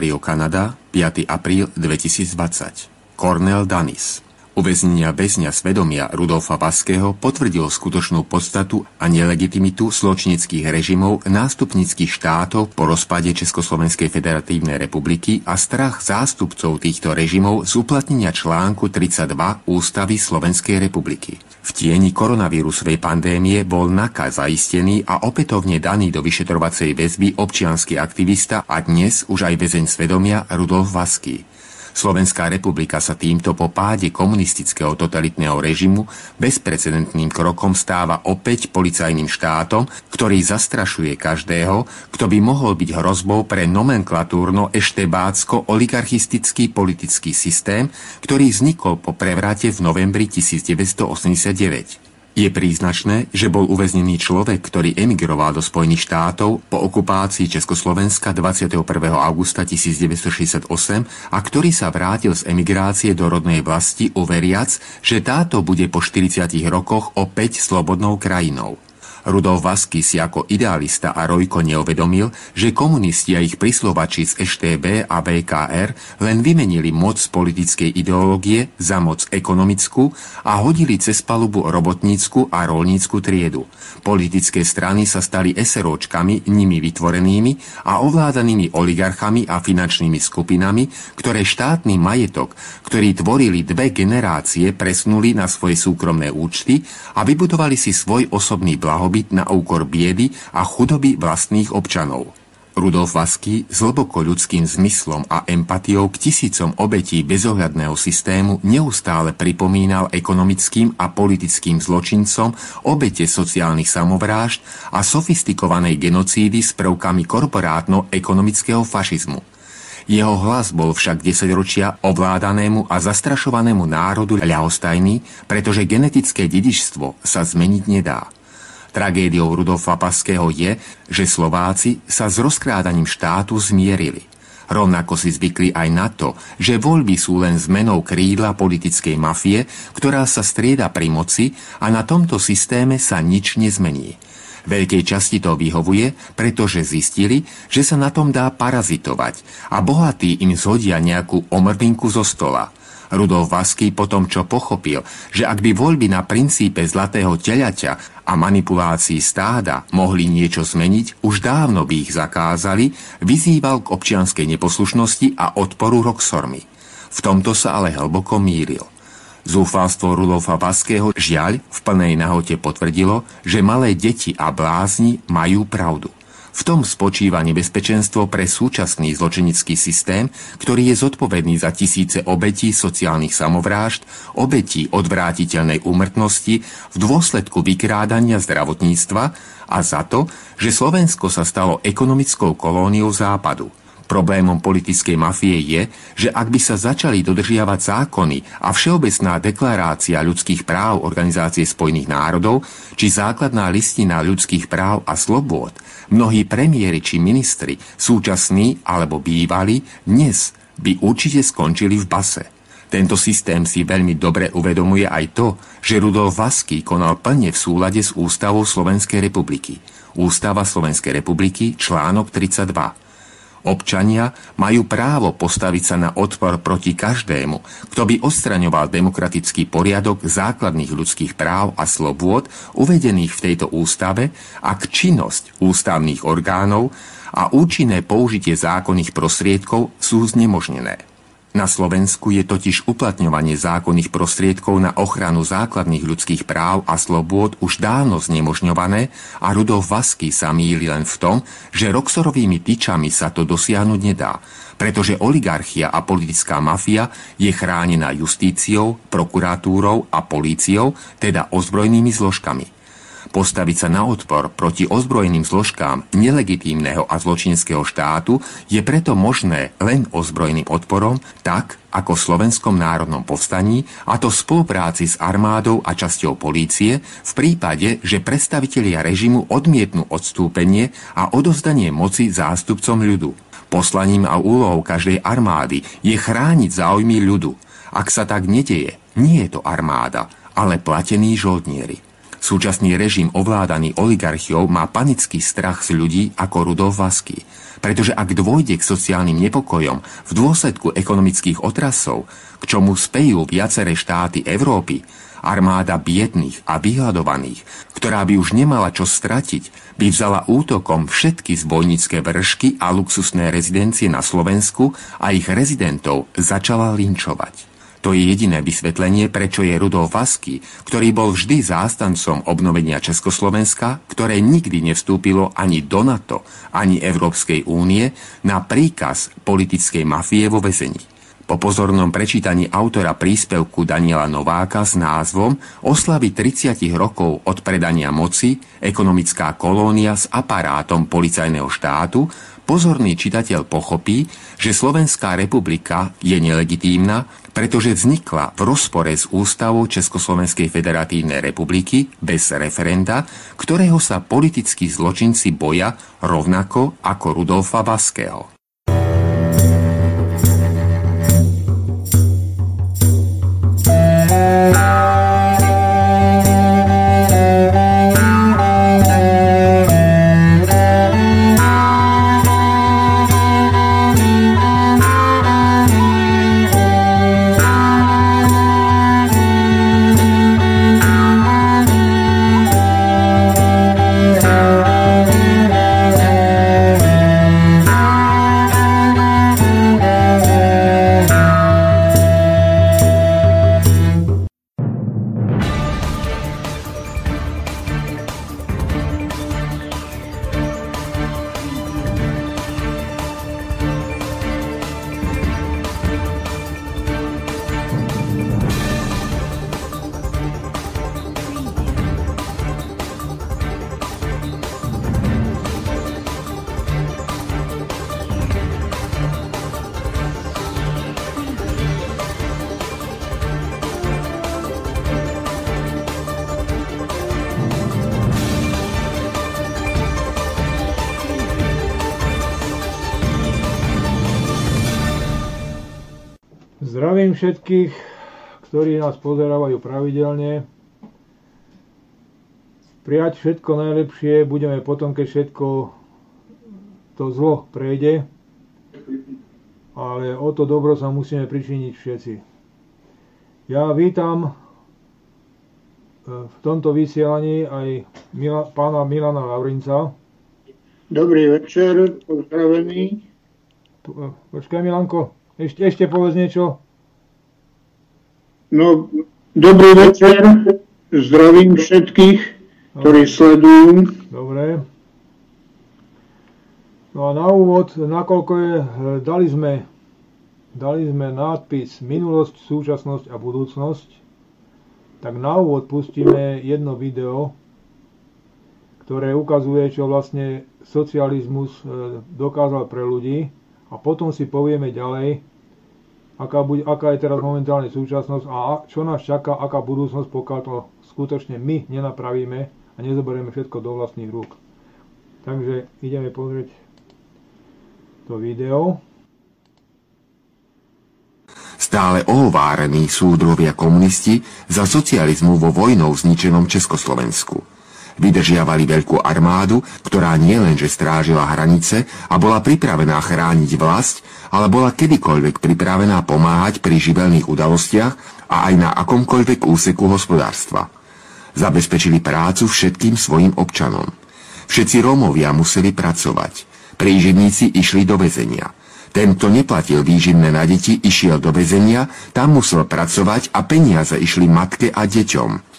Ontario, Kanada, 5. apríl 2020. Cornel Danis. Uväznenia väzňa svedomia Rudolfa Vaského potvrdil skutočnú podstatu a nelegitimitu zločineckých režimov nástupnických štátov po rozpade Československej federatívnej republiky a strach zástupcov týchto režimov z uplatnenia článku 32 Ústavy Slovenskej republiky. V tieni koronavírusovej pandémie bol NAKA zaistený a opätovne daný do vyšetrovacej väzby občianský aktivista a dnes už aj väzeň svedomia Rudolf Vasky. Slovenská republika sa týmto po páde komunistického totalitného režimu bezprecedentným krokom stáva opäť policajným štátom, ktorý zastrašuje každého, kto by mohol byť hrozbou pre nomenklatúrno eštebácko oligarchistický politický systém, ktorý vznikol po prevrate v novembri 1989. Je príznačné, že bol uväznený človek, ktorý emigroval do Spojených štátov po okupácii Československa 21. augusta 1968 a ktorý sa vrátil z emigrácie do rodnej vlasti uveriac, že táto bude po 40 rokoch opäť slobodnou krajinou. Rudolf Vasky si ako idealista a Rojko neuvedomil, že komunisti a ich prislovači z EŠTB a VKR len vymenili moc politickej ideológie za moc ekonomickú a hodili cez palubu robotnícku a rolnícku triedu. Politické strany sa stali eseročkami nimi vytvorenými a ovládanými oligarchami a finančnými skupinami, ktoré štátny majetok, ktorý tvorili dve generácie, presunuli na svoje súkromné účty a vybudovali si svoj osobný blahobyt na úkor biedy a chudoby vlastných občanov. Rudolf Vasky s hlboko ľudským zmyslom a empatiou k tisícom obetí bezohľadného systému neustále pripomínal ekonomickým a politickým zločincom obete sociálnych samovrážd a sofistikovanej genocídy s prvkami korporátno-ekonomického fašizmu. Jeho hlas bol však desaťročia ovládanému a zastrašovanému národu ľahostajný, pretože genetické dedičstvo sa zmeniť nedá. Tragédiou Rudolfa Paského je, že Slováci sa s rozkrádaním štátu zmierili. Rovnako si zvykli aj na to, že voľby sú len zmenou krídla politickej mafie, ktorá sa strieda pri moci a na tomto systéme sa nič nezmení. Veľkej časti to vyhovuje, pretože zistili, že sa na tom dá parazitovať a bohatí im zhodia nejakú omrvinku zo stola – Rudolf Vasky potom, čo pochopil, že ak by voľby na princípe zlatého telaťa a manipulácii stáda mohli niečo zmeniť, už dávno by ich zakázali, vyzýval k občianskej neposlušnosti a odporu Roxormy. V tomto sa ale hlboko mýril. Zúfalstvo Rudolfa Vaského žiaľ v plnej nahote potvrdilo, že malé deti a blázni majú pravdu. V tom spočíva nebezpečenstvo pre súčasný zločenický systém, ktorý je zodpovedný za tisíce obetí sociálnych samovrážd, obetí odvrátiteľnej úmrtnosti v dôsledku vykrádania zdravotníctva a za to, že Slovensko sa stalo ekonomickou kolóniou západu – Problémom politickej mafie je, že ak by sa začali dodržiavať zákony a Všeobecná deklarácia ľudských práv Organizácie spojených národov či základná listina ľudských práv a slobôd, mnohí premiéry či ministri, súčasní alebo bývali, dnes by určite skončili v base. Tento systém si veľmi dobre uvedomuje aj to, že Rudolf Vasky konal plne v súlade s Ústavou Slovenskej republiky. Ústava Slovenskej republiky, článok 32. Občania majú právo postaviť sa na odpor proti každému, kto by odstraňoval demokratický poriadok základných ľudských práv a slobôd uvedených v tejto ústave, ak činnosť ústavných orgánov a účinné použitie zákonných prostriedkov sú znemožnené. Na Slovensku je totiž uplatňovanie zákonných prostriedkov na ochranu základných ľudských práv a slobôd už dávno znemožňované a Rudolf Vasky sa míli len v tom, že Roxorovými tyčami sa to dosiahnuť nedá, pretože oligarchia a politická mafia je chránená justíciou, prokuratúrou a políciou, teda ozbrojenými zložkami – Postaviť sa na odpor proti ozbrojeným zložkám nelegitímneho a zločinského štátu je preto možné len ozbrojeným odporom, tak ako v slovenskom národnom povstaní, a to v spolupráci s armádou a časťou polície, v prípade, že predstavitelia režimu odmietnú odstúpenie a odozdanie moci zástupcom ľudu. Poslaním a úlohou každej armády je chrániť záujmy ľudu. Ak sa tak nedeje, nie je to armáda, ale platení žoldnieri. Súčasný režim ovládaný oligarchiou má panický strach z ľudí ako Rudolf Vasky. Pretože ak dôjde k sociálnym nepokojom v dôsledku ekonomických otrasov, k čomu spejú viaceré štáty Európy, armáda biedných a vyhľadovaných, ktorá by už nemala čo stratiť, by vzala útokom všetky zbojnícke vršky a luxusné rezidencie na Slovensku a ich rezidentov začala linčovať. To je jediné vysvetlenie, prečo je Rudolf Vasky, ktorý bol vždy zástancom obnovenia Československa, ktoré nikdy nevstúpilo ani do NATO, ani Európskej únie, na príkaz politickej mafie vo vezení. Po pozornom prečítaní autora príspevku Daniela Nováka s názvom Oslavy 30 rokov od predania moci, ekonomická kolónia s aparátom policajného štátu pozorný čitateľ pochopí, že Slovenská republika je nelegitímna, pretože vznikla v rozpore s ústavou Československej federatívnej republiky bez referenda, ktorého sa politickí zločinci boja rovnako ako Rudolfa Vaského. thank všetkých, ktorí nás pozerávajú pravidelne. Prijať všetko najlepšie budeme potom, keď všetko to zlo prejde, ale o to dobro sa musíme pričiniť všetci. Ja vítam e, v tomto vysielaní aj Mila, pána Milana Laurinca. Dobrý večer, pozdravený. E, počkaj Milanko, ešte, ešte povedz niečo. No, dobrý večer, zdravím všetkých, ktorí sledujú. Dobre. No a na úvod, nakoľko je, e, dali sme, dali sme nápis minulosť, súčasnosť a budúcnosť, tak na úvod pustíme jedno video, ktoré ukazuje, čo vlastne socializmus e, dokázal pre ľudí a potom si povieme ďalej, aká, bude, aká je teraz momentálne súčasnosť a čo nás čaká, aká budúcnosť, pokiaľ to skutočne my nenapravíme a nezoberieme všetko do vlastných rúk. Takže ideme pozrieť to video. Stále ohovárení súdrovia komunisti za socializmu vo vojnou zničenom Československu – Vydržiavali veľkú armádu, ktorá nielenže strážila hranice a bola pripravená chrániť vlast, ale bola kedykoľvek pripravená pomáhať pri živelných udalostiach a aj na akomkoľvek úseku hospodárstva. Zabezpečili prácu všetkým svojim občanom. Všetci Rómovia museli pracovať. Príživníci išli do väzenia. Ten, kto neplatil výživné na deti, išiel do väzenia, tam musel pracovať a peniaze išli matke a deťom.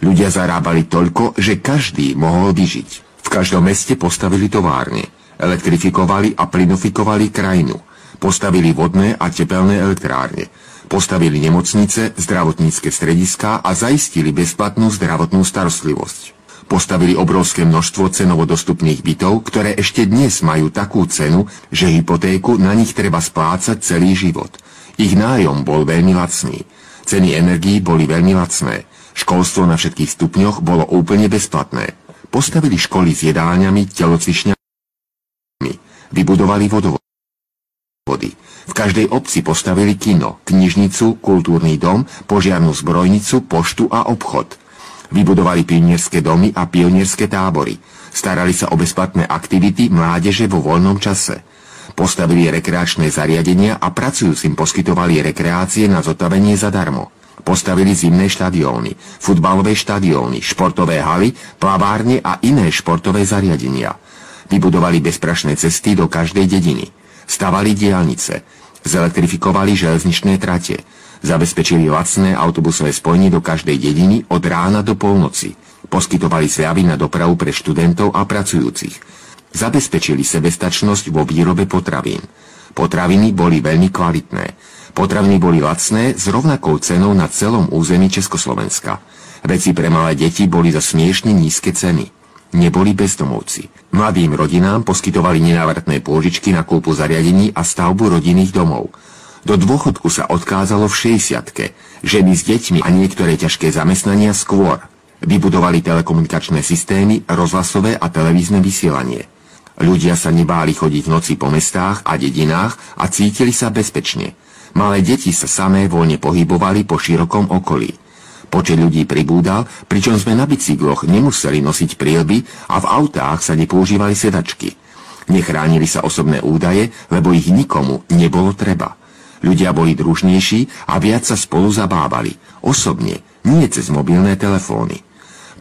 Ľudia zarábali toľko, že každý mohol vyžiť. V každom meste postavili továrne, elektrifikovali a plynofikovali krajinu, postavili vodné a tepelné elektrárne, postavili nemocnice, zdravotnícke strediská a zaistili bezplatnú zdravotnú starostlivosť. Postavili obrovské množstvo cenovo dostupných bytov, ktoré ešte dnes majú takú cenu, že hypotéku na nich treba splácať celý život. Ich nájom bol veľmi lacný. Ceny energií boli veľmi lacné. Školstvo na všetkých stupňoch bolo úplne bezplatné. Postavili školy s jedálňami, telocvičňami, vybudovali vodovody. V každej obci postavili kino, knižnicu, kultúrny dom, požiarnú zbrojnicu, poštu a obchod. Vybudovali pionierské domy a pionierské tábory. Starali sa o bezplatné aktivity mládeže vo voľnom čase. Postavili rekreačné zariadenia a pracujúcim poskytovali rekreácie na zotavenie zadarmo. Postavili zimné štadióny, futbalové štadióny, športové haly, plavárne a iné športové zariadenia. Vybudovali bezprašné cesty do každej dediny. Stavali diálnice. Zelektrifikovali železničné trate. Zabezpečili lacné autobusové spojenie do každej dediny od rána do polnoci. Poskytovali zľavy na dopravu pre študentov a pracujúcich. Zabezpečili sebestačnosť vo výrobe potravín. Potraviny boli veľmi kvalitné. Potraviny boli lacné s rovnakou cenou na celom území Československa. Veci pre malé deti boli za smiešne nízke ceny. Neboli bezdomovci. Mladým rodinám poskytovali nenávratné pôžičky na kúpu zariadení a stavbu rodinných domov. Do dôchodku sa odkázalo v 60 ženy s deťmi a niektoré ťažké zamestnania skôr. Vybudovali telekomunikačné systémy, rozhlasové a televízne vysielanie. Ľudia sa nebáli chodiť v noci po mestách a dedinách a cítili sa bezpečne. Malé deti sa samé voľne pohybovali po širokom okolí. Počet ľudí pribúdal, pričom sme na bicykloch nemuseli nosiť prielby a v autách sa nepoužívali sedačky. Nechránili sa osobné údaje, lebo ich nikomu nebolo treba. Ľudia boli družnejší a viac sa spolu zabávali. Osobne, nie cez mobilné telefóny.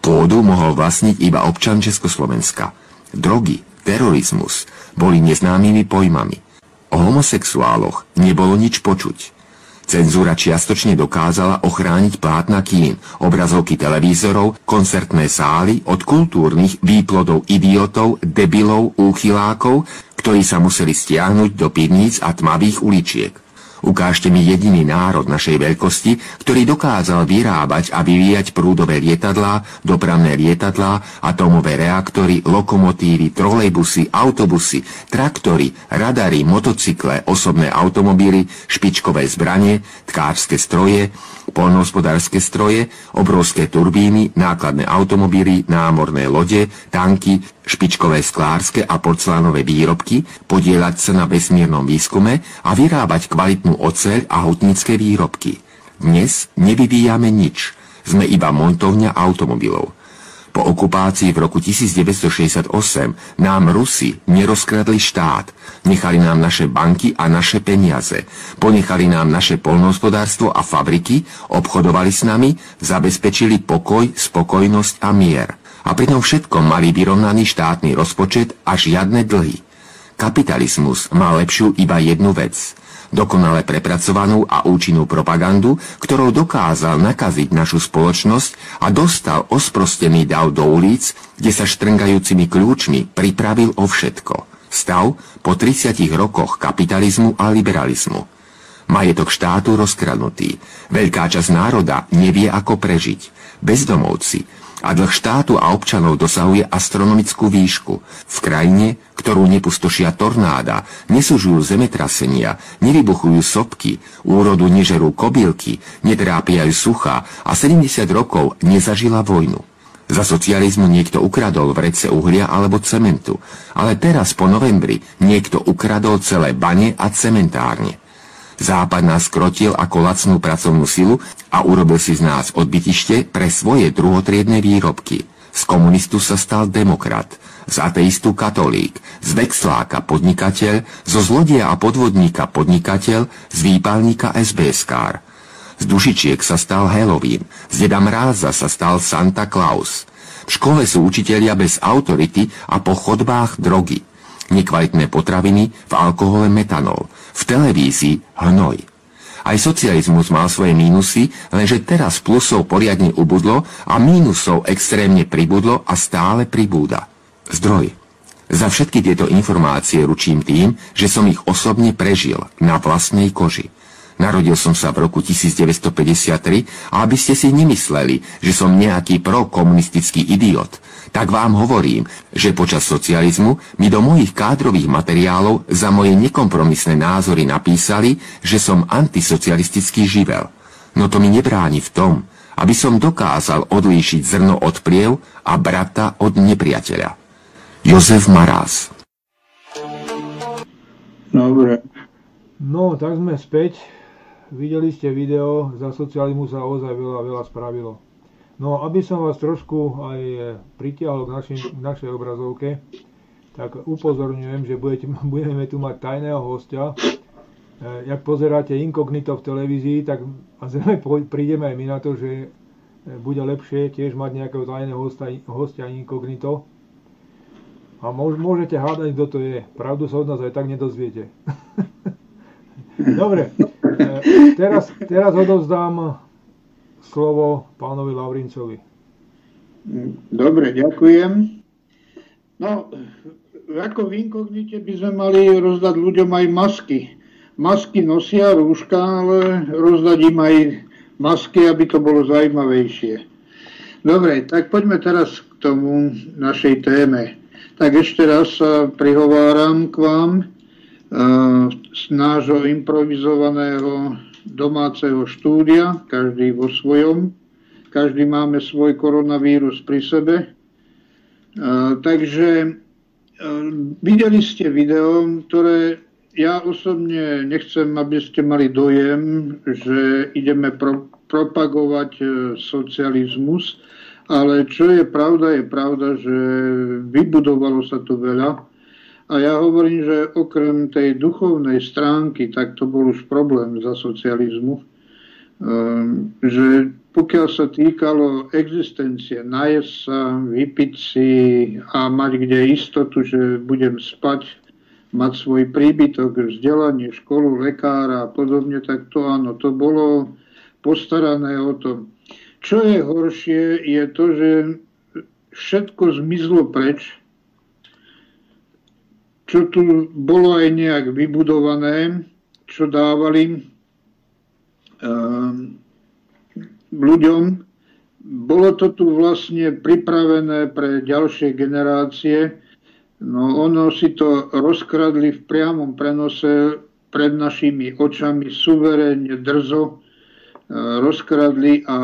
Pôdu mohol vlastniť iba občan Československa. Drogy, terorizmus boli neznámymi pojmami. O homosexuáloch nebolo nič počuť. Cenzúra čiastočne dokázala ochrániť plátna kín, obrazovky televízorov, koncertné sály od kultúrnych výplodov idiotov, debilov, úchylákov, ktorí sa museli stiahnuť do pivníc a tmavých uličiek. Ukážte mi jediný národ našej veľkosti, ktorý dokázal vyrábať a vyvíjať prúdové lietadlá, dopravné lietadlá, atómové reaktory, lokomotívy, trolejbusy, autobusy, traktory, radary, motocykle, osobné automobily, špičkové zbranie, tkárske stroje, polnohospodárske stroje, obrovské turbíny, nákladné automobily, námorné lode, tanky, špičkové sklárske a porcelánové výrobky, podielať sa na vesmírnom výskume a vyrábať kvalitnú oceľ a hutnické výrobky. Dnes nevyvíjame nič, sme iba montovňa automobilov. Po okupácii v roku 1968 nám Rusi nerozkradli štát, nechali nám naše banky a naše peniaze, ponechali nám naše polnohospodárstvo a fabriky, obchodovali s nami, zabezpečili pokoj, spokojnosť a mier a pri tom všetkom mali vyrovnaný štátny rozpočet a žiadne dlhy. Kapitalizmus má lepšiu iba jednu vec. Dokonale prepracovanú a účinnú propagandu, ktorou dokázal nakaziť našu spoločnosť a dostal osprostený dav do ulic, kde sa štrngajúcimi kľúčmi pripravil o všetko. Stav po 30 rokoch kapitalizmu a liberalizmu. Majetok štátu rozkradnutý. Veľká časť národa nevie, ako prežiť. Bezdomovci, a dlh štátu a občanov dosahuje astronomickú výšku. V krajine, ktorú nepustošia tornáda, nesúžujú zemetrasenia, nevybuchujú sopky, úrodu nežerú kobylky, netrápiajú sucha a 70 rokov nezažila vojnu. Za socializmu niekto ukradol vrece uhlia alebo cementu, ale teraz po novembri niekto ukradol celé bane a cementárne. Západ nás krotil ako lacnú pracovnú silu a urobil si z nás odbytište pre svoje druhotriedne výrobky. Z komunistu sa stal demokrat, z ateistu katolík, z vexláka podnikateľ, zo zlodia a podvodníka podnikateľ, z výpalníka SBS-kár. Z dušičiek sa stal Halloween, z deda Mráza sa stal Santa Claus. V škole sú učitelia bez autority a po chodbách drogy nekvalitné potraviny, v alkohole metanol, v televízii hnoj. Aj socializmus mal svoje mínusy, lenže teraz plusov poriadne ubudlo a mínusov extrémne pribudlo a stále pribúda. Zdroj. Za všetky tieto informácie ručím tým, že som ich osobne prežil na vlastnej koži. Narodil som sa v roku 1953 a aby ste si nemysleli, že som nejaký prokomunistický idiot, tak vám hovorím, že počas socializmu mi do mojich kádrových materiálov za moje nekompromisné názory napísali, že som antisocialistický živel. No to mi nebráni v tom, aby som dokázal odlíšiť zrno od priev a brata od nepriateľa. Jozef Marás Dobre. No, tak sme späť videli ste video, za socializmu sa ozaj veľa, veľa spravilo. No, aby som vás trošku aj pritiahol k, našim, k našej obrazovke, tak upozorňujem, že budete, budeme tu mať tajného hostia. E, jak pozeráte inkognito v televízii, tak a zrejme prídeme aj my na to, že e, bude lepšie tiež mať nejakého tajného hostia, hostia inkognito. A môžete hádať, kto to je. Pravdu sa od nás aj tak nedozviete. Dobre, e, teraz, teraz odovzdám slovo pánovi Lavrincovi. Dobre, ďakujem. No, ako v inkognite by sme mali rozdať ľuďom aj masky. Masky nosia rúška, ale rozdať im aj masky, aby to bolo zaujímavejšie. Dobre, tak poďme teraz k tomu našej téme. Tak ešte raz sa prihováram k vám z nášho improvizovaného domáceho štúdia, každý vo svojom. Každý máme svoj koronavírus pri sebe. Takže videli ste video, ktoré ja osobne nechcem, aby ste mali dojem, že ideme pro, propagovať e, socializmus, ale čo je pravda, je pravda, že vybudovalo sa tu veľa a ja hovorím, že okrem tej duchovnej stránky, tak to bol už problém za socializmu, ehm, že pokiaľ sa týkalo existencie, najesť sa, vypiť si a mať kde istotu, že budem spať, mať svoj príbytok, vzdelanie, školu, lekára a podobne, tak to áno, to bolo postarané o to. Čo je horšie, je to, že všetko zmizlo preč, čo tu bolo aj nejak vybudované, čo dávali uh, ľuďom. Bolo to tu vlastne pripravené pre ďalšie generácie, no ono si to rozkradli v priamom prenose pred našimi očami suverénne, drzo, rozkradli a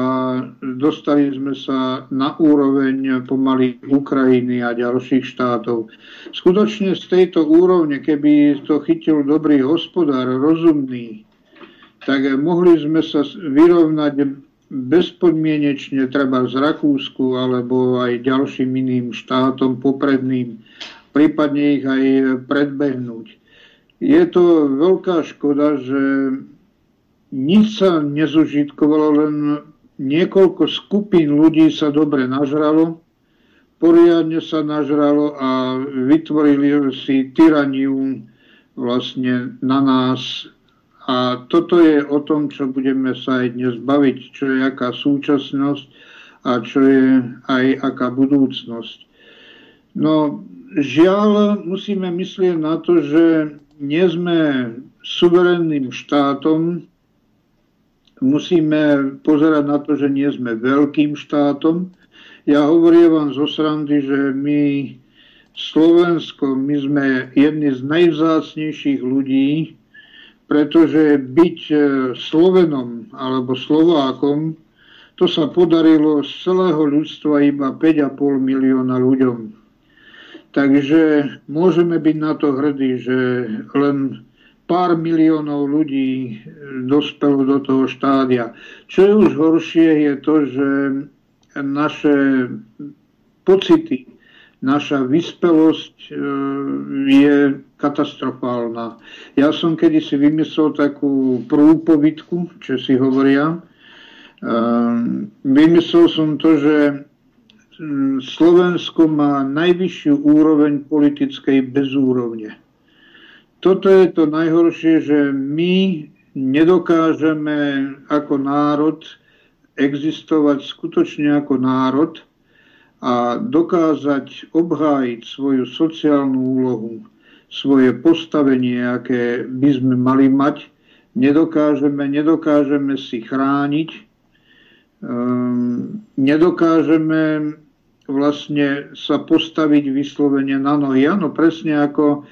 dostali sme sa na úroveň pomaly Ukrajiny a ďalších štátov. Skutočne z tejto úrovne, keby to chytil dobrý hospodár, rozumný, tak mohli sme sa vyrovnať bezpodmienečne treba z Rakúsku alebo aj ďalším iným štátom popredným, prípadne ich aj predbehnúť. Je to veľká škoda, že nič sa nezužitkovalo, len niekoľko skupín ľudí sa dobre nažralo, poriadne sa nažralo a vytvorili si tyraniu vlastne na nás. A toto je o tom, čo budeme sa aj dnes baviť, čo je aká súčasnosť a čo je aj aká budúcnosť. No, žiaľ, musíme myslieť na to, že nie sme suverénnym štátom, musíme pozerať na to, že nie sme veľkým štátom. Ja hovorím vám zo srandy, že my Slovensko, my sme jedni z najvzácnejších ľudí, pretože byť e, Slovenom alebo Slovákom, to sa podarilo z celého ľudstva iba 5,5 milióna ľuďom. Takže môžeme byť na to hrdí, že len pár miliónov ľudí e, dospelo do toho štádia. Čo je už horšie, je to, že naše pocity, naša vyspelosť e, je katastrofálna. Ja som kedysi vymyslel takú prúpovidku, čo si hovoria. E, vymyslel som to, že Slovensko má najvyššiu úroveň politickej bezúrovne toto je to najhoršie, že my nedokážeme ako národ existovať skutočne ako národ a dokázať obhájiť svoju sociálnu úlohu, svoje postavenie, aké by sme mali mať, nedokážeme, nedokážeme si chrániť, um, nedokážeme vlastne sa postaviť vyslovene na nohy. Áno, presne ako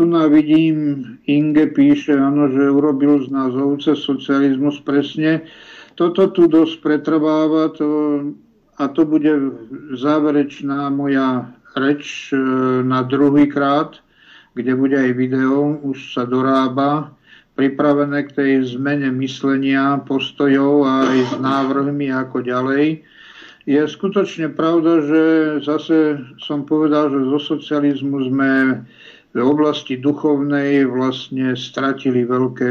tu na vidím, Inge píše, áno, že urobil z nás ovce socializmus presne. Toto tu dosť pretrváva to, a to bude záverečná moja reč e, na druhý krát, kde bude aj video, už sa dorába, pripravené k tej zmene myslenia, postojov a aj s návrhmi ako ďalej. Je skutočne pravda, že zase som povedal, že zo socializmu sme v oblasti duchovnej vlastne stratili veľké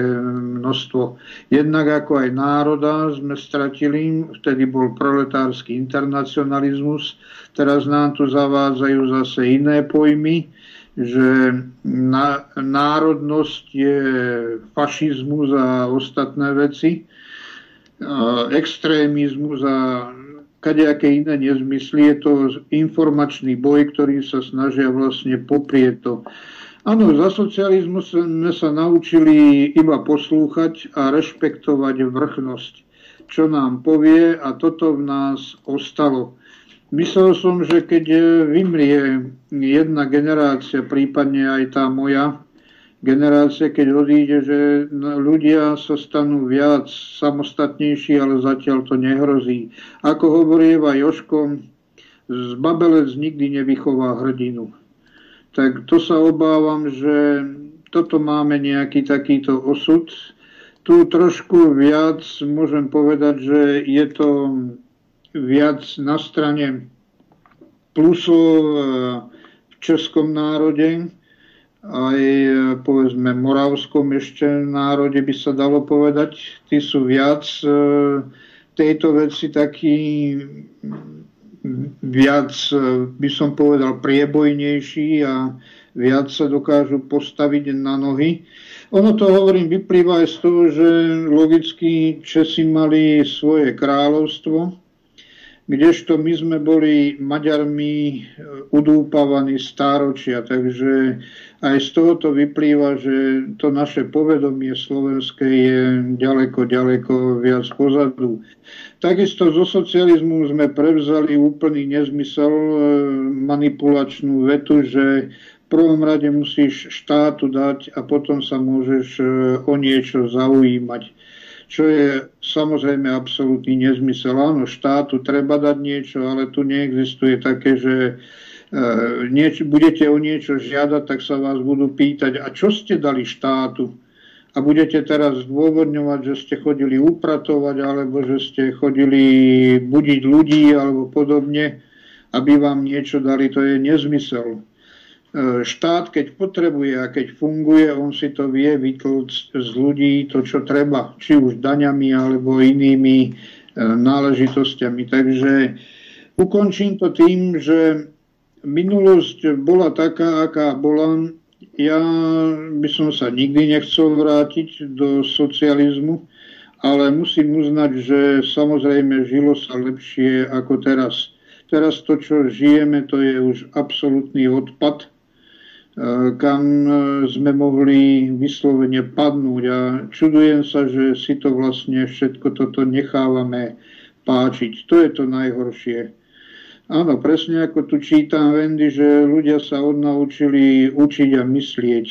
množstvo. Jednak ako aj národa sme stratili, vtedy bol proletársky internacionalizmus, teraz nám tu zavádzajú zase iné pojmy, že národnosť je fašizmus a ostatné veci, extrémizmus a kadejaké iné nezmysly. Je to informačný boj, ktorý sa snažia vlastne poprieť to. Áno, za socializmu sme sa naučili iba poslúchať a rešpektovať vrchnosť, čo nám povie a toto v nás ostalo. Myslel som, že keď vymrie jedna generácia, prípadne aj tá moja, generácia, keď odíde, že ľudia sa stanú viac samostatnejší, ale zatiaľ to nehrozí. Ako hovorí Eva Joško, z babelec nikdy nevychová hrdinu. Tak to sa obávam, že toto máme nejaký takýto osud. Tu trošku viac môžem povedať, že je to viac na strane plusov eh, v českom národe, aj e, povedzme moravskom ešte národe by sa dalo povedať. Tí sú viac e, tejto veci taký viac, e, by som povedal, priebojnejší a viac sa dokážu postaviť na nohy. Ono to, hovorím, vyplýva aj z toho, že logicky Česi mali svoje kráľovstvo, kdežto my sme boli Maďarmi udúpavaní stáročia, takže aj z tohoto vyplýva, že to naše povedomie slovenské je ďaleko, ďaleko viac pozadu. Takisto zo socializmu sme prevzali úplný nezmysel, e, manipulačnú vetu, že v prvom rade musíš štátu dať a potom sa môžeš e, o niečo zaujímať. čo je samozrejme absolútny nezmysel. Áno, štátu treba dať niečo, ale tu neexistuje také, že nieč, budete o niečo žiadať, tak sa vás budú pýtať, a čo ste dali štátu? A budete teraz zdôvodňovať, že ste chodili upratovať, alebo že ste chodili budiť ľudí, alebo podobne, aby vám niečo dali, to je nezmysel. E, štát, keď potrebuje a keď funguje, on si to vie vytlcť z ľudí to, čo treba, či už daňami alebo inými e, náležitosťami. Takže ukončím to tým, že minulosť bola taká, aká bola. Ja by som sa nikdy nechcel vrátiť do socializmu, ale musím uznať, že samozrejme žilo sa lepšie ako teraz. Teraz to, čo žijeme, to je už absolútny odpad E, kam e, sme mohli vyslovene padnúť. A čudujem sa, že si to vlastne všetko toto nechávame páčiť. To je to najhoršie. Áno, presne ako tu čítam Wendy, že ľudia sa odnaučili učiť a myslieť.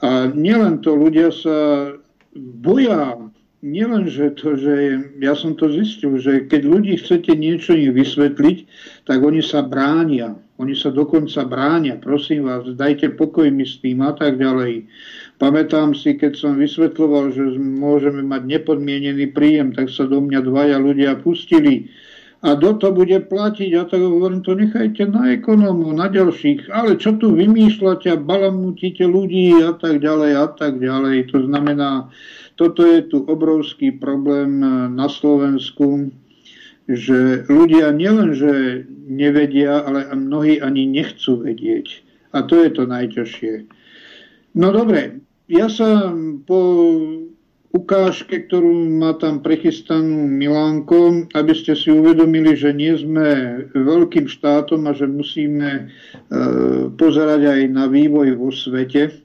A nielen to, ľudia sa boja nielen, že to, že ja som to zistil, že keď ľudí chcete niečo im vysvetliť, tak oni sa bránia. Oni sa dokonca bránia. Prosím vás, dajte pokoj mi s tým a tak ďalej. Pamätám si, keď som vysvetloval, že môžeme mať nepodmienený príjem, tak sa do mňa dvaja ľudia pustili. A do to bude platiť, a tak hovorím, to nechajte na ekonómov, na ďalších. Ale čo tu vymýšľate a balamútite ľudí a tak ďalej a tak ďalej. To znamená, toto je tu obrovský problém eh, na Slovensku, že ľudia nielenže nevedia, ale mnohí ani nechcú vedieť. A to je to najťažšie. No dobre, ja sa po ukážke, ktorú má tam prechystanú Milánko, aby ste si uvedomili, že nie sme veľkým štátom a že musíme e, pozerať aj na vývoj vo svete.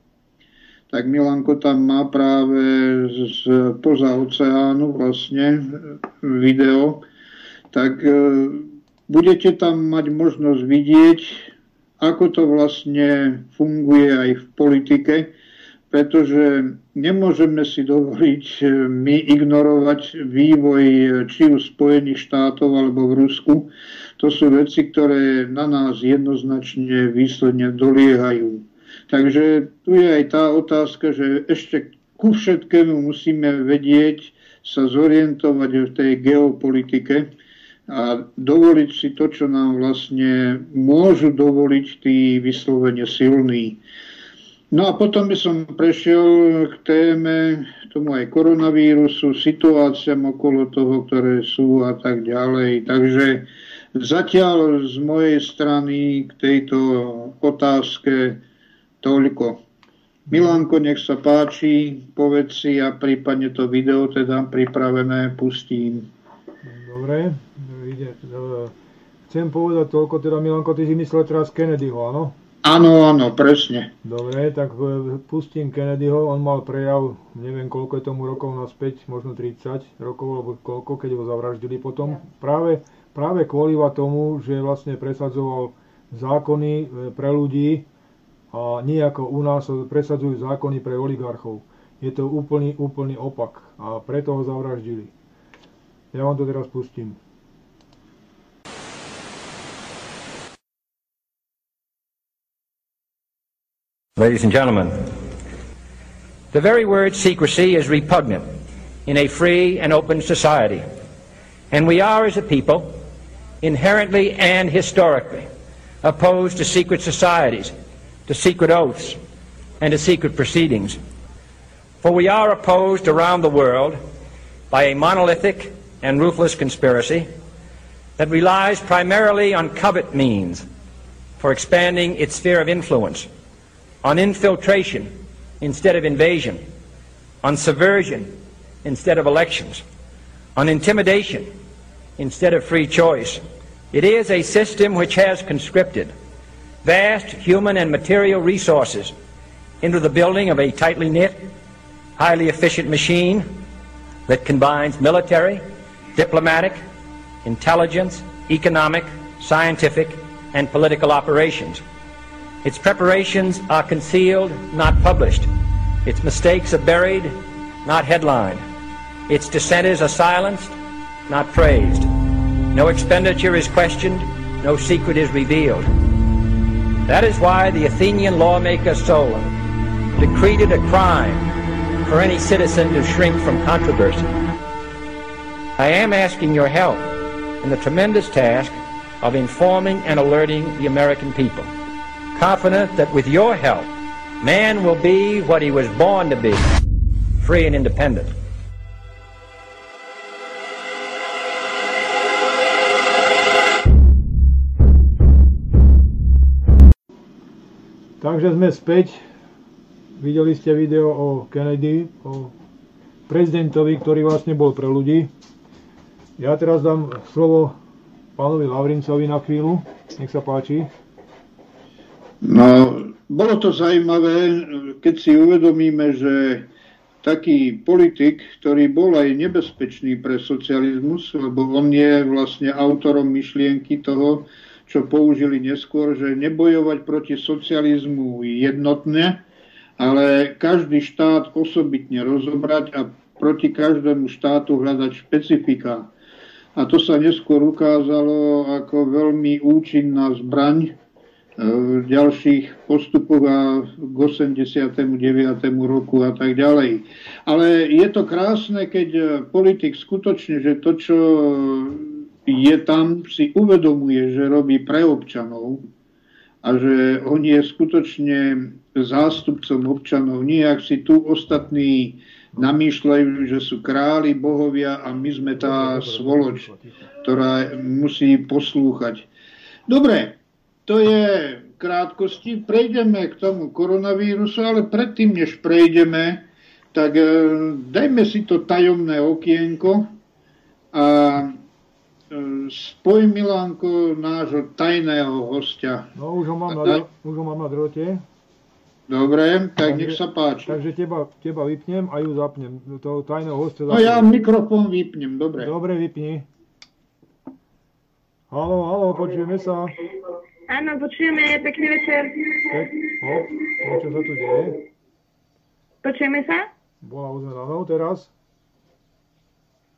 Tak Milanko tam má práve z poza oceánu vlastne video, tak e, budete tam mať možnosť vidieť, ako to vlastne funguje aj v politike, pretože nemôžeme si dovoliť e, my ignorovať vývoj e, či už Spojených štátov alebo v Rusku. To sú veci, ktoré na nás jednoznačne výsledne doliehajú. Takže tu je aj tá otázka, že ešte ku všetkému musíme vedieť sa zorientovať v tej geopolitike a dovoliť si to, čo nám vlastne môžu dovoliť tí vyslovene silní. No a potom by som prešiel k téme, tomu aj koronavírusu, situáciám okolo toho, ktoré sú a tak ďalej. Takže zatiaľ z mojej strany k tejto otázke Toľko. Milánko, nech sa páči, povedz si a prípadne to video teda pripravené pustím. Dobre, ide. Chcem povedať toľko, teda Milanko, ty si myslel teraz Kennedyho, áno? Áno, áno, presne. Dobre, tak e, pustím Kennedyho, on mal prejav, neviem koľko je tomu rokov naspäť, možno 30 rokov, alebo koľko, keď ho zavraždili potom. Práve, práve kvôli tomu, že vlastne presadzoval zákony e, pre ľudí, a nie ako u nás presadzujú zákony pre oligarchov. Je to úplný, úplný opak a preto ho zavraždili. Ja vám to teraz pustím. Ladies and gentlemen, the very word secrecy is repugnant in a free and open society. And we are, as a people, inherently and historically opposed to secret societies to secret oaths, and to secret proceedings. For we are opposed around the world by a monolithic and ruthless conspiracy that relies primarily on covert means for expanding its sphere of influence, on infiltration instead of invasion, on subversion instead of elections, on intimidation instead of free choice. It is a system which has conscripted vast human and material resources into the building of a tightly knit, highly efficient machine that combines military, diplomatic, intelligence, economic, scientific, and political operations. Its preparations are concealed, not published. Its mistakes are buried, not headlined. Its dissenters are silenced, not praised. No expenditure is questioned, no secret is revealed. That is why the Athenian lawmaker Solon decreed it a crime for any citizen to shrink from controversy. I am asking your help in the tremendous task of informing and alerting the American people, confident that with your help, man will be what he was born to be, free and independent. Takže sme späť. Videli ste video o Kennedy, o prezidentovi, ktorý vlastne bol pre ľudí. Ja teraz dám slovo pánovi Lavrincovi na chvíľu. Nech sa páči. No, bolo to zaujímavé, keď si uvedomíme, že taký politik, ktorý bol aj nebezpečný pre socializmus, lebo on je vlastne autorom myšlienky toho, čo použili neskôr, že nebojovať proti socializmu jednotne, ale každý štát osobitne rozobrať a proti každému štátu hľadať špecifika. A to sa neskôr ukázalo ako veľmi účinná zbraň ďalších postupoch a k 89. roku a tak ďalej. Ale je to krásne, keď politik skutočne, že to, čo je tam, si uvedomuje, že robí pre občanov a že on je skutočne zástupcom občanov. Nie, ak si tu ostatní namýšľajú, že sú králi, bohovia a my sme tá svoloč, ktorá musí poslúchať. Dobre, to je krátkosti. Prejdeme k tomu koronavírusu, ale predtým, než prejdeme, tak eh, dajme si to tajomné okienko a spoj Milánko nášho tajného hostia. No už ho mám, na, už ho mám na drote. Dobre, tak takže, nech sa páči. Takže teba, teba vypnem a ju zapnem. Toho tajného hostia zapnem. No ja mikrofón vypnem, dobre. Dobre, vypni. Halo, halo, počujeme sa. Áno, počujeme, pekný večer. Pek, no, čo sa tu deje? Počujeme sa? Bola uzmená, no teraz.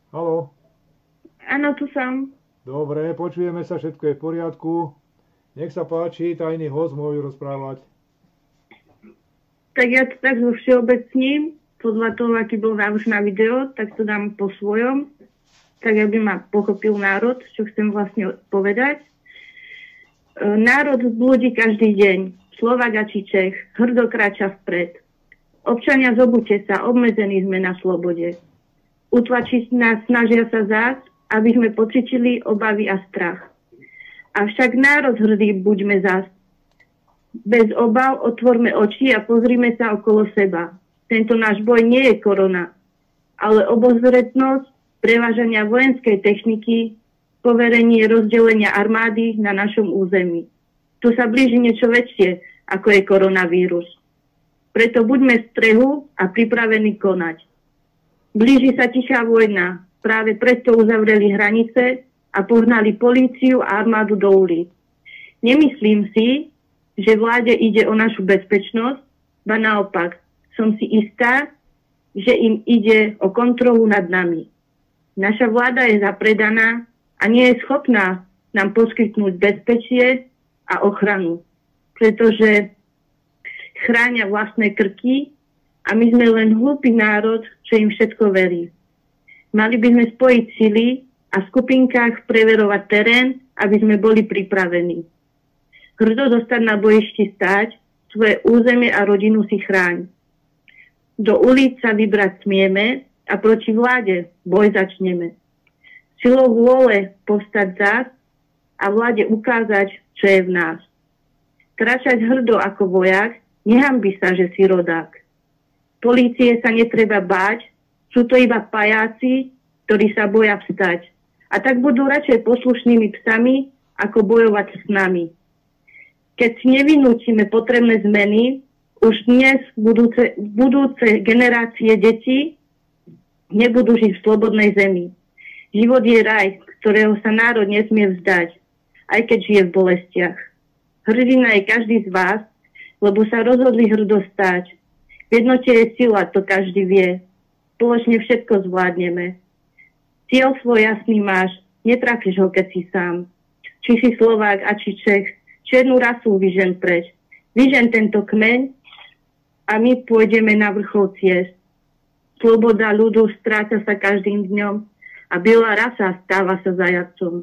Halo. Áno, tu som. Dobre, počujeme sa, všetko je v poriadku. Nech sa páči, tajný host môžu rozprávať. Tak ja to tak zo všeobecním, podľa toho, aký bol návrh na video, tak to dám po svojom, tak aby ma pochopil národ, čo chcem vlastne povedať. E, národ zblúdi každý deň. Slovak a či Čech hrdo kráča vpred. Občania zobute sa, obmedzení sme na slobode. Utlačiť nás snažia sa zás, aby sme pocitili obavy a strach. Avšak národ hrdý buďme zás. Bez obav otvorme oči a pozrime sa okolo seba. Tento náš boj nie je korona, ale obozretnosť prevážania vojenskej techniky, poverenie rozdelenia armády na našom území. Tu sa blíži niečo väčšie, ako je koronavírus. Preto buďme v strehu a pripravení konať. Blíži sa tichá vojna, práve preto uzavreli hranice a pohnali políciu a armádu do ulic. Nemyslím si, že vláde ide o našu bezpečnosť, ba naopak, som si istá, že im ide o kontrolu nad nami. Naša vláda je zapredaná a nie je schopná nám poskytnúť bezpečie a ochranu, pretože chránia vlastné krky a my sme len hlúpy národ, čo im všetko verí. Mali by sme spojiť sily a v skupinkách preverovať terén, aby sme boli pripravení. Hrdo zostať na bojišti stáť, svoje územie a rodinu si chráň. Do ulic sa vybrať smieme a proti vláde boj začneme. Silou vôle povstať zás a vláde ukázať, čo je v nás. Kračať hrdo ako vojak, by sa, že si rodák. Polície sa netreba báť, sú to iba pajáci, ktorí sa boja vstať. A tak budú radšej poslušnými psami, ako bojovať s nami. Keď si nevynúčime potrebné zmeny, už dnes budúce, budúce generácie detí nebudú žiť v slobodnej zemi. Život je raj, ktorého sa národ nesmie vzdať, aj keď žije v bolestiach. Hrdina je každý z vás, lebo sa rozhodli hrdo stať. V jednote je sila, to každý vie. Spoločne všetko zvládneme. Cieľ svoj jasný máš, netrafíš ho, keď si sám. Či si Slovák a či Čech, černú rasu vyžen preč. Vyžen tento kmeň a my pôjdeme na vrchol ciest. Sloboda ľudu stráca sa každým dňom a biela rasa stáva sa zajacom.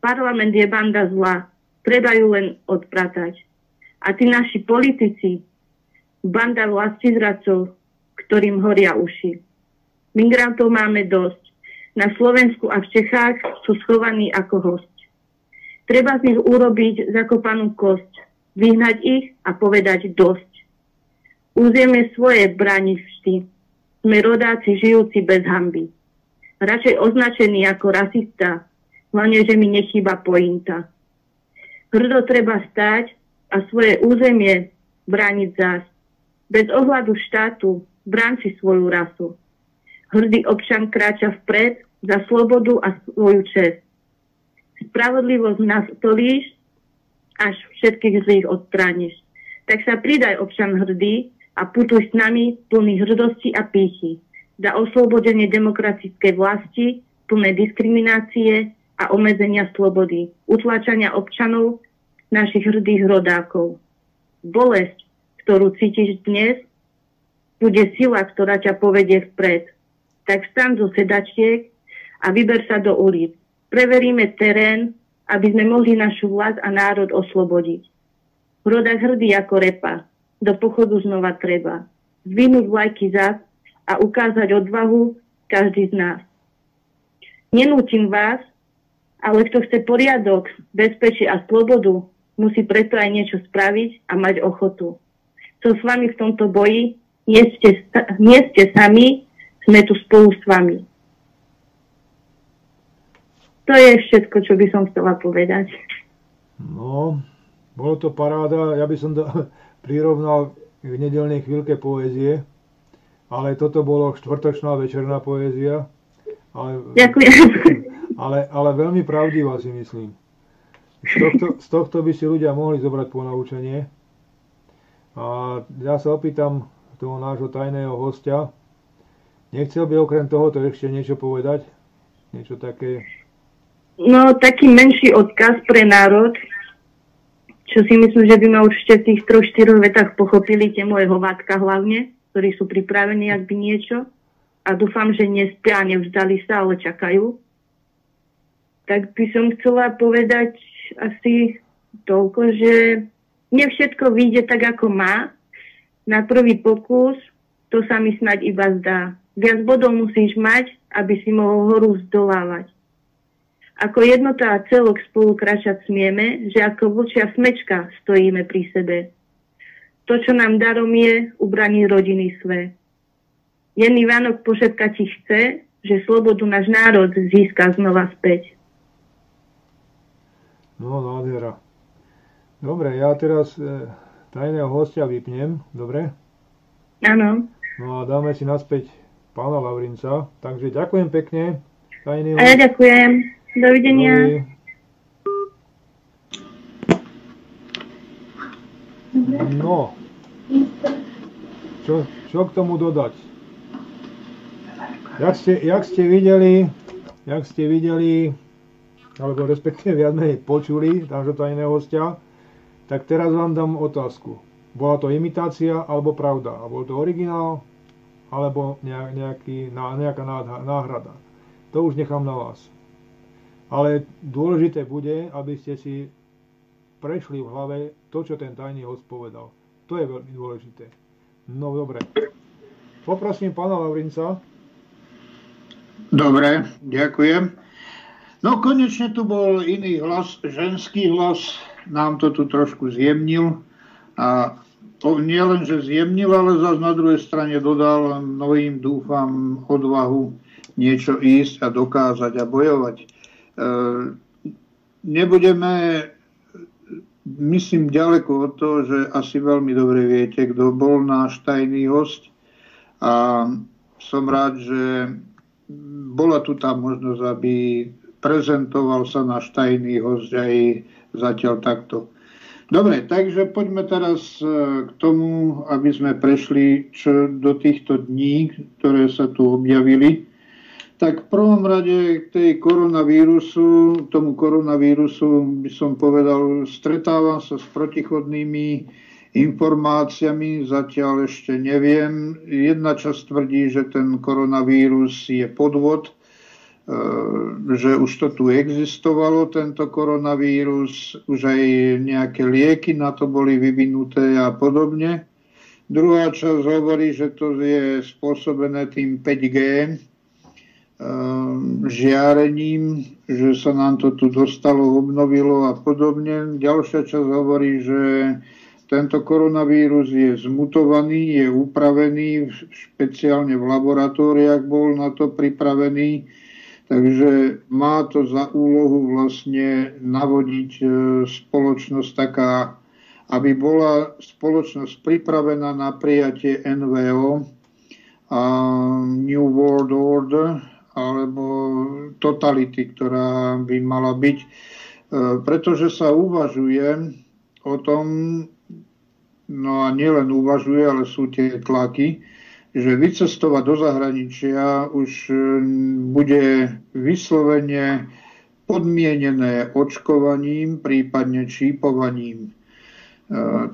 Parlament je banda zla, treba ju len odpratať. A tí naši politici, banda zradcov, ktorým horia uši. Migrantov máme dosť. Na Slovensku a v Čechách sú schovaní ako host. Treba z nich urobiť zakopanú kosť, vyhnať ich a povedať dosť. Územie svoje bráni vždy. Sme rodáci žijúci bez hamby. Radšej označený ako rasista, hlavne, že mi nechýba pointa. Hrdo treba stáť a svoje územie brániť zás. Bez ohľadu štátu brán si svoju rasu. Hrdý občan kráča vpred za slobodu a svoju čest. Spravodlivosť nás tolíš, až všetkých zlých odstrániš. Tak sa pridaj občan hrdý a putuj s nami plný hrdosti a pýchy za oslobodenie demokratickej vlasti, plné diskriminácie a obmedzenia slobody, utláčania občanov, našich hrdých rodákov. Bolesť, ktorú cítiš dnes, bude sila, ktorá ťa povedie vpred. Tak stan zo sedačiek a vyber sa do ulic. Preveríme terén, aby sme mohli našu vlast a národ oslobodiť. Rodak hrdý ako repa, do pochodu znova treba. Zvinúť vlajky zas a ukázať odvahu každý z nás. Nenútim vás, ale kto chce poriadok, bezpečie a slobodu, musí preto aj niečo spraviť a mať ochotu. Som s vami v tomto boji, nie ste, nie ste sami, sme tu spolu s vami. To je všetko, čo by som chcela povedať. No, bolo to paráda. Ja by som to prirovnal k nedelnej chvíľke poézie, ale toto bolo štvrtočná večerná poézia. Ale, Ďakujem ale, ale veľmi pravdivá si myslím. Z tohto, z tohto by si ľudia mohli zobrať ponaučenie. A ja sa opýtam toho nášho tajného hostia. Nechcel by okrem tohoto ešte niečo povedať? Niečo také... No, taký menší odkaz pre národ, čo si myslím, že by ma určite v tých troch, štyroch vetách pochopili tie moje hovátka hlavne, ktorí sú pripravení, ak by niečo. A dúfam, že nespia, nevzdali sa, ale čakajú tak by som chcela povedať asi toľko, že nie všetko vyjde tak, ako má. Na prvý pokus to sa mi snať iba zdá. Viac bodov musíš mať, aby si mohol horu zdolávať. Ako jednota a celok spolu kráčať smieme, že ako vlčia smečka stojíme pri sebe. To, čo nám darom je, ubraniť rodiny své. Jedný Vánok pošetka ti chce, že slobodu náš národ získa znova späť. No, nádhera. Dobre, ja teraz e, tajného hostia vypnem, dobre? Áno. No a dáme si naspäť pána Lavrinca. Takže ďakujem pekne. Tajný A ja ďakujem. Dovidenia. Dovi. No. Čo, čo k tomu dodať? Jak ste, jak ste videli, jak ste videli, alebo respektíve viac menej počuli nášho tajného hostia, tak teraz vám dám otázku. Bola to imitácia alebo pravda? A bol to originál alebo nejaký, nejaká náhrada? To už nechám na vás. Ale dôležité bude, aby ste si prešli v hlave to, čo ten tajný host povedal. To je veľmi dôležité. No dobre. Poprosím pána Lavrinca. Dobre, ďakujem. No konečne tu bol iný hlas, ženský hlas, nám to tu trošku zjemnil a nie len, že zjemnil, ale zase na druhej strane dodal novým dúfam odvahu niečo ísť a dokázať a bojovať. E, nebudeme, myslím, ďaleko od toho, že asi veľmi dobre viete, kto bol náš tajný host a som rád, že bola tu tá možnosť, aby prezentoval sa náš tajný host aj zatiaľ takto. Dobre, takže poďme teraz e, k tomu, aby sme prešli čo do týchto dní, ktoré sa tu objavili. Tak v prvom rade k tej koronavírusu, tomu koronavírusu by som povedal, stretávam sa s protichodnými informáciami, zatiaľ ešte neviem. Jedna časť tvrdí, že ten koronavírus je podvod, e, že už to tu existovalo, tento koronavírus, už aj nejaké lieky na to boli vyvinuté a podobne. Druhá časť hovorí, že to je spôsobené tým 5G, e, žiarením, že sa nám to tu dostalo, obnovilo a podobne. Ďalšia časť hovorí, že tento koronavírus je zmutovaný, je upravený, špeciálne v laboratóriách bol na to pripravený, takže má to za úlohu vlastne navodiť e, spoločnosť taká, aby bola spoločnosť pripravená na prijatie NVO a New World Order alebo totality, ktorá by mala byť, e, pretože sa uvažuje o tom, no a nielen uvažuje, ale sú tie tlaky, že vycestovať do zahraničia už e, bude vyslovene podmienené očkovaním, prípadne čípovaním. E,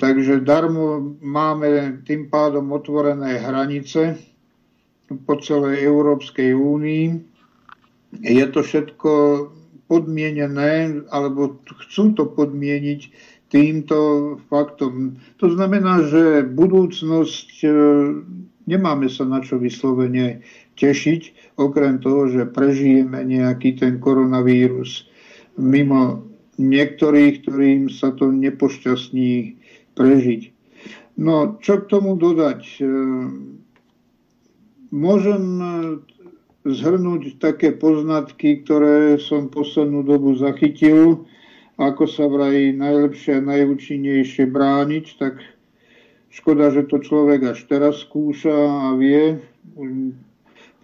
takže darmo máme tým pádom otvorené hranice po celej Európskej únii. Je to všetko podmienené, alebo chcú to podmieniť týmto faktom. To znamená, že budúcnosť e, nemáme sa na čo vyslovene tešiť, okrem toho, že prežijeme nejaký ten koronavírus mimo niektorých, ktorým sa to nepošťastní prežiť. No, čo k tomu dodať? E, môžem zhrnúť také poznatky, ktoré som poslednú dobu zachytil ako sa vraj najlepšie a najúčinnejšie brániť, tak škoda, že to človek až teraz skúša a vie,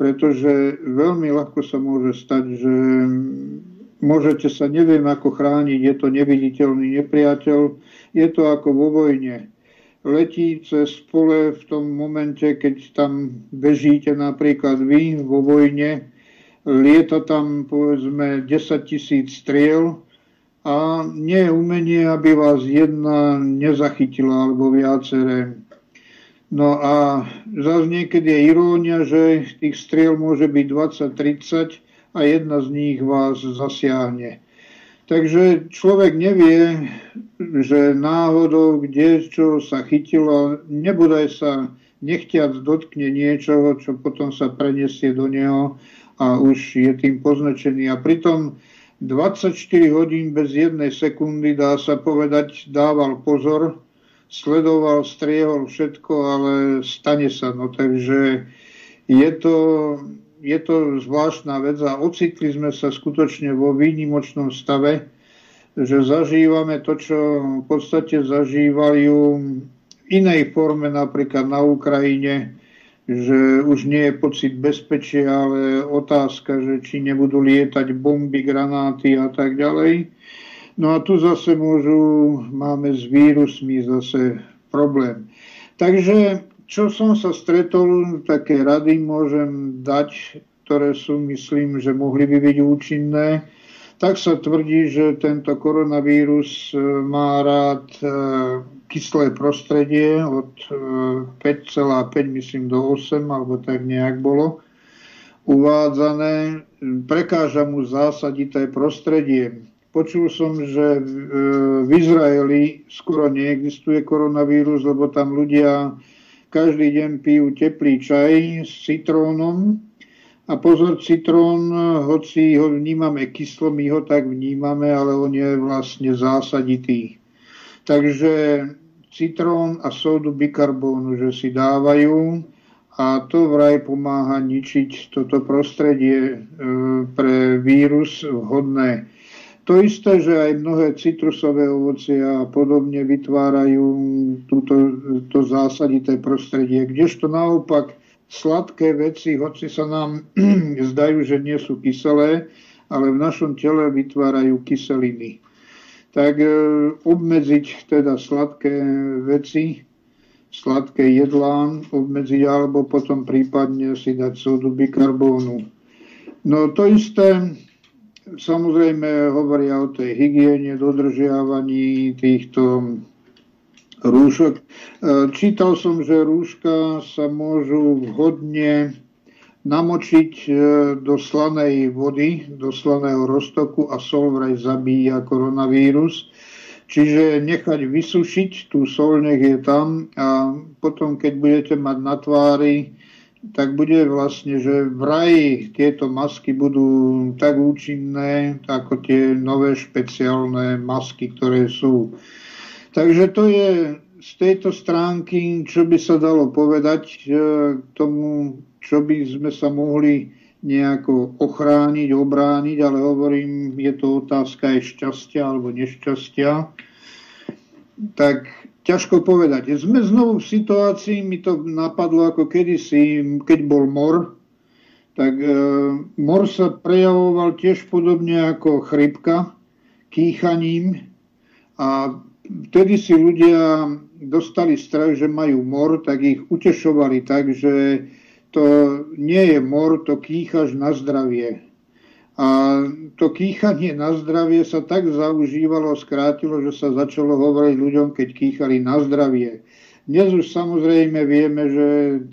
pretože veľmi ľahko sa môže stať, že môžete sa neviem ako chrániť, je to neviditeľný nepriateľ, je to ako vo vojne. Letí cez pole v tom momente, keď tam bežíte napríklad vy vo vojne, lieta tam povedzme 10 tisíc striel, a nie je umenie, aby vás jedna nezachytila alebo viaceré. No a zase niekedy je irónia, že tých striel môže byť 20-30 a jedna z nich vás zasiahne. Takže človek nevie, že náhodou, kde čo sa chytilo, nebodaj sa nechtiac dotkne niečoho, čo potom sa preniesie do neho a už je tým poznačený. A pritom 24 hodín bez jednej sekundy, dá sa povedať, dával pozor, sledoval, striehol všetko, ale stane sa. No takže je to, je to zvláštna vec a ocitli sme sa skutočne vo výnimočnom stave, že zažívame to, čo v podstate zažívali v inej forme, napríklad na Ukrajine, že už nie je pocit bezpečia, ale otázka, že či nebudú lietať bomby, granáty a tak ďalej. No a tu zase môžu, máme s vírusmi zase problém. Takže čo som sa stretol, také rady môžem dať, ktoré sú, myslím, že mohli by byť účinné. Tak sa tvrdí, že tento koronavírus e, má rád e, kyslé prostredie od 5,5 e, myslím do 8 alebo tak nejak bolo uvádzané. Prekáža mu zásadité prostredie. Počul som, že v Izraeli skoro neexistuje koronavírus, lebo tam ľudia každý deň pijú teplý čaj s citrónom. A pozor, citrón, hoci ho vnímame kyslo, my ho tak vnímame, ale on je vlastne zásaditý. Takže citrón a sódu bikarbónu, že si dávajú a to vraj pomáha ničiť toto prostredie e, pre vírus vhodné. To isté, že aj mnohé citrusové ovocie a podobne vytvárajú túto, to zásadité prostredie, kdežto naopak sladké veci, hoci sa nám zdajú, že nie sú kyselé, ale v našom tele vytvárajú kyseliny. tak e, obmedziť teda sladké veci, sladké jedlá, obmedziť alebo potom prípadne si dať sodu bikarbónu. No to isté samozrejme hovoria o tej hygiene, dodržiavaní týchto rúšok. E, čítal som, že rúška sa môžu vhodne namočiť e, do slanej vody, do slaného roztoku a sol vraj zabíja koronavírus. Čiže nechať vysušiť tú sol, nech je tam a potom, keď budete mať na tvári, tak bude vlastne, že vraj tieto masky budú tak účinné, ako tie nové špeciálne masky, ktoré sú. Takže to je z tejto stránky, čo by sa dalo povedať e, tomu čo by sme sa mohli nejako ochrániť, obrániť, ale hovorím, je to otázka aj šťastia alebo nešťastia. Tak ťažko povedať. Sme znovu v situácii, mi to napadlo ako kedysi, keď bol mor, tak e, mor sa prejavoval tiež podobne ako chrypka, kýchaním a vtedy si ľudia dostali strach, že majú mor, tak ich utešovali tak, že to nie je mor, to kýchaš na zdravie. A to kýchanie na zdravie sa tak zaužívalo, skrátilo, že sa začalo hovoriť ľuďom, keď kýchali na zdravie. Dnes už samozrejme vieme, že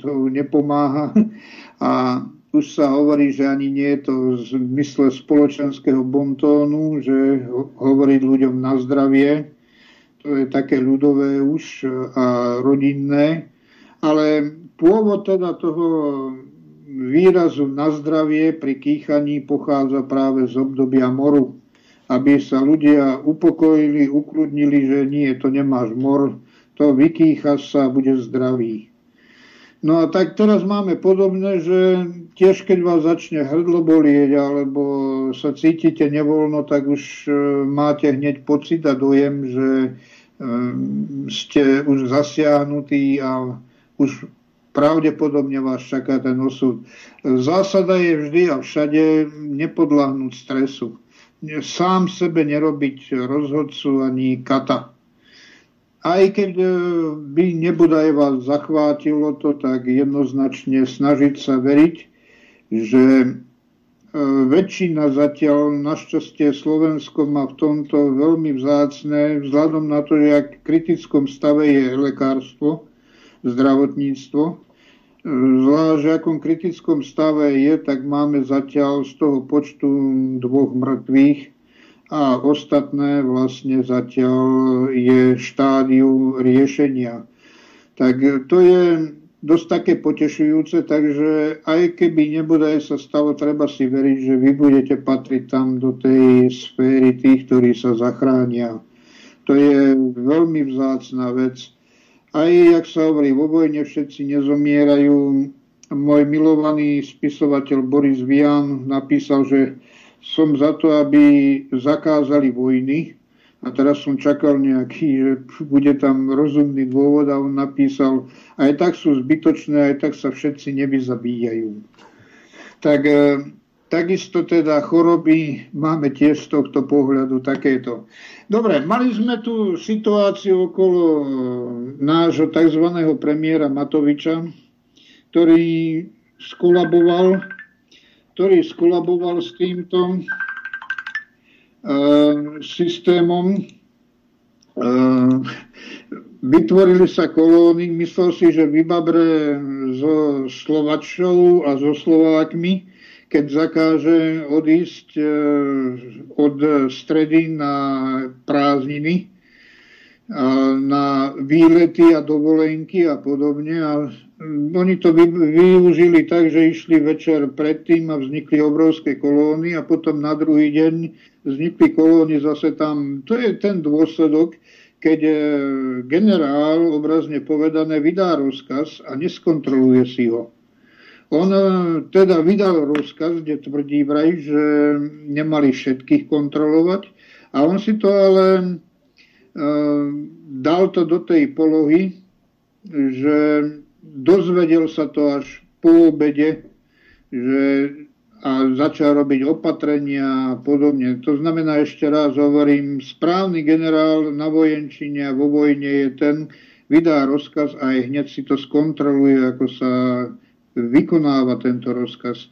to nepomáha a už sa hovorí, že ani nie je to v zmysle spoločenského bontónu, že hovoriť ľuďom na zdravie, to je také ľudové už a rodinné, ale pôvod teda toho výrazu na zdravie pri kýchaní pochádza práve z obdobia moru. Aby sa ľudia upokojili, ukludnili, že nie, to nemáš mor, to vykýcha sa a bude zdravý. No a tak teraz máme podobné, že tiež keď vás začne hrdlo bolieť alebo sa cítite nevoľno, tak už e, máte hneď pocit a dojem, že e, ste už zasiahnutí a už pravdepodobne vás čaká ten osud. Zásada je vždy a všade nepodľahnúť stresu. Sám sebe nerobiť rozhodcu ani kata. Aj keď e, by nebodaj vás zachvátilo to, tak jednoznačne snažiť sa veriť, že e, väčšina zatiaľ, našťastie Slovensko má v tomto veľmi vzácne, vzhľadom na to, že v kritickom stave je lekárstvo, zdravotníctvo. Zvlášť v akom kritickom stave je, tak máme zatiaľ z toho počtu dvoch mŕtvych a ostatné vlastne zatiaľ je štádiu riešenia. Tak to je dosť také potešujúce, takže aj keby nebude sa stalo, treba si veriť, že vy budete patriť tam do tej sféry tých, ktorí sa zachránia. To je veľmi vzácná vec aj, jak sa hovorí, vo vojne všetci nezomierajú. Môj milovaný spisovateľ Boris Vian napísal, že som za to, aby zakázali vojny. A teraz som čakal nejaký, že bude tam rozumný dôvod a on napísal, aj tak sú zbytočné, aj tak sa všetci nevyzabíjajú. Tak e, takisto teda choroby máme tiež z tohto pohľadu takéto. Dobre, mali sme tu situáciu okolo e, nášho tzv. premiéra Matoviča, ktorý skolaboval, ktorý skolaboval s týmto e, systémom. E, vytvorili sa kolóny, myslel si, že vybabre so Slovačou a so Slovákmi, keď zakáže odísť e, od stredy na prázdniny, na výlety a dovolenky a podobne. A oni to využili tak, že išli večer predtým a vznikli obrovské kolóny a potom na druhý deň vznikli kolóny zase tam. To je ten dôsledok, keď e, generál, obrazne povedané, vydá rozkaz a neskontroluje si ho. On teda vydal rozkaz, kde tvrdí vraj, že nemali všetkých kontrolovať a on si to ale e, dal to do tej polohy, že dozvedel sa to až po obede, že a začal robiť opatrenia a podobne. To znamená, ešte raz hovorím, správny generál na vojenčine a vo vojne je ten, vydá rozkaz a aj hneď si to skontroluje, ako sa vykonáva tento rozkaz.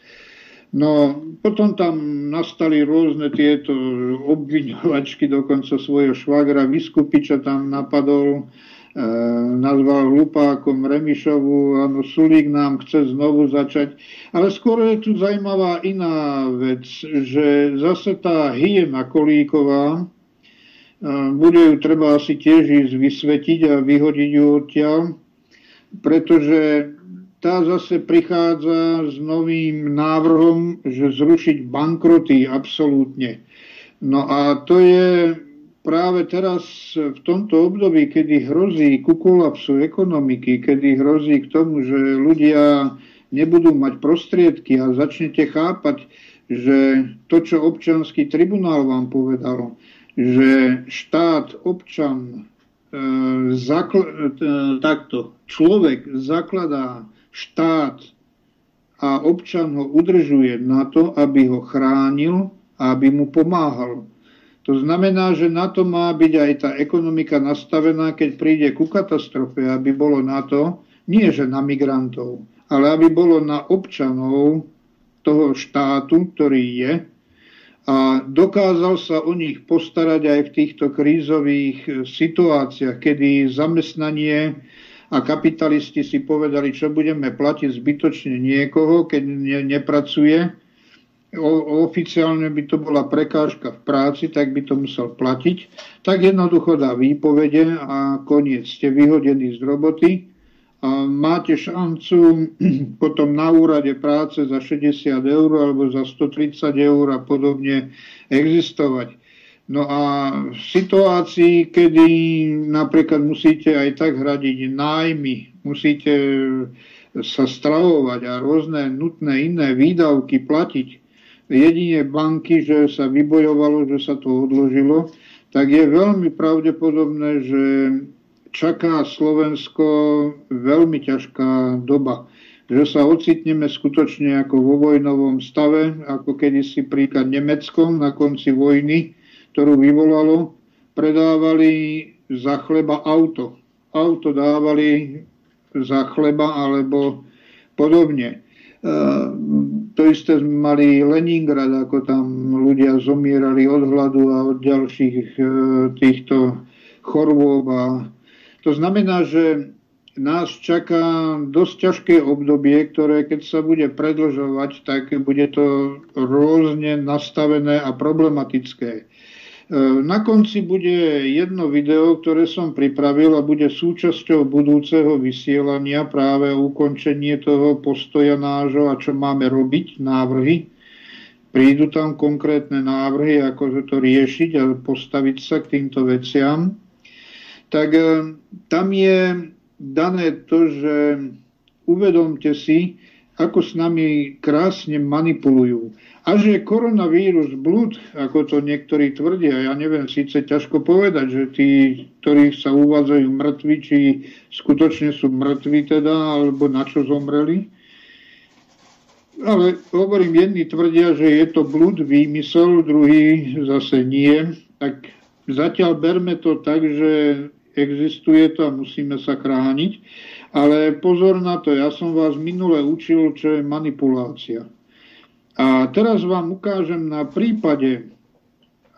No, potom tam nastali rôzne tieto obviňovačky, dokonca svojho švagra Vyskupiča tam napadol, E, nazval hlupákom Remišovu, áno, Sulík nám chce znovu začať. Ale skôr je tu zaujímavá iná vec, že zase tá hyena Kolíková, e, bude ju treba asi tiež ísť vysvetiť a vyhodiť ju odtiaľ, pretože tá zase prichádza s novým návrhom, že zrušiť bankroty absolútne. No a to je práve teraz v tomto období, kedy hrozí ku kolapsu ekonomiky, kedy hrozí k tomu, že ľudia nebudú mať prostriedky a začnete chápať, že to, čo občanský tribunál vám povedal, že štát, občan, e, zakl- e, takto, človek zakladá štát a občan ho udržuje na to, aby ho chránil a aby mu pomáhal. To znamená, že na to má byť aj tá ekonomika nastavená, keď príde ku katastrofe, aby bolo na to, nie že na migrantov, ale aby bolo na občanov toho štátu, ktorý je, a dokázal sa o nich postarať aj v týchto krízových situáciách, kedy zamestnanie a kapitalisti si povedali, čo budeme platiť zbytočne niekoho, keď ne, nepracuje, oficiálne by to bola prekážka v práci, tak by to musel platiť, tak jednoducho dá výpovede a koniec. Ste vyhodení z roboty a máte šancu potom na úrade práce za 60 eur alebo za 130 eur a podobne existovať. No a v situácii, kedy napríklad musíte aj tak hradiť nájmy, musíte sa stravovať a rôzne nutné iné výdavky platiť, jedine banky, že sa vybojovalo, že sa to odložilo, tak je veľmi pravdepodobné, že čaká Slovensko veľmi ťažká doba. Že sa ocitneme skutočne ako vo vojnovom stave, ako kedysi príklad Nemeckom na konci vojny, ktorú vyvolalo, predávali za chleba auto. Auto dávali za chleba alebo podobne. To isté mali Leningrad, ako tam ľudia zomierali od hladu a od ďalších e, týchto chorôb. A to znamená, že nás čaká dosť ťažké obdobie, ktoré keď sa bude predlžovať, tak bude to rôzne nastavené a problematické. E, na konci bude jedno video, ktoré som pripravil a bude súčasťou budúceho vysielania práve ukončenie toho postoja nášho a čo máme robiť, návrhy. Prídu tam konkrétne návrhy, ako to riešiť a postaviť sa k týmto veciam. Tak e, tam je dané to, že uvedomte si, ako s nami krásne manipulujú. A že koronavírus blúd, ako to niektorí tvrdia, ja neviem, síce ťažko povedať, že tí, ktorí sa uvádzajú mŕtvi, či skutočne sú mŕtvi teda, alebo na čo zomreli. Ale hovorím, jedni tvrdia, že je to blúd, výmysel, druhý zase nie. Tak zatiaľ berme to tak, že existuje to a musíme sa chrániť. Ale pozor na to, ja som vás minule učil, čo je manipulácia. A teraz vám ukážem na prípade,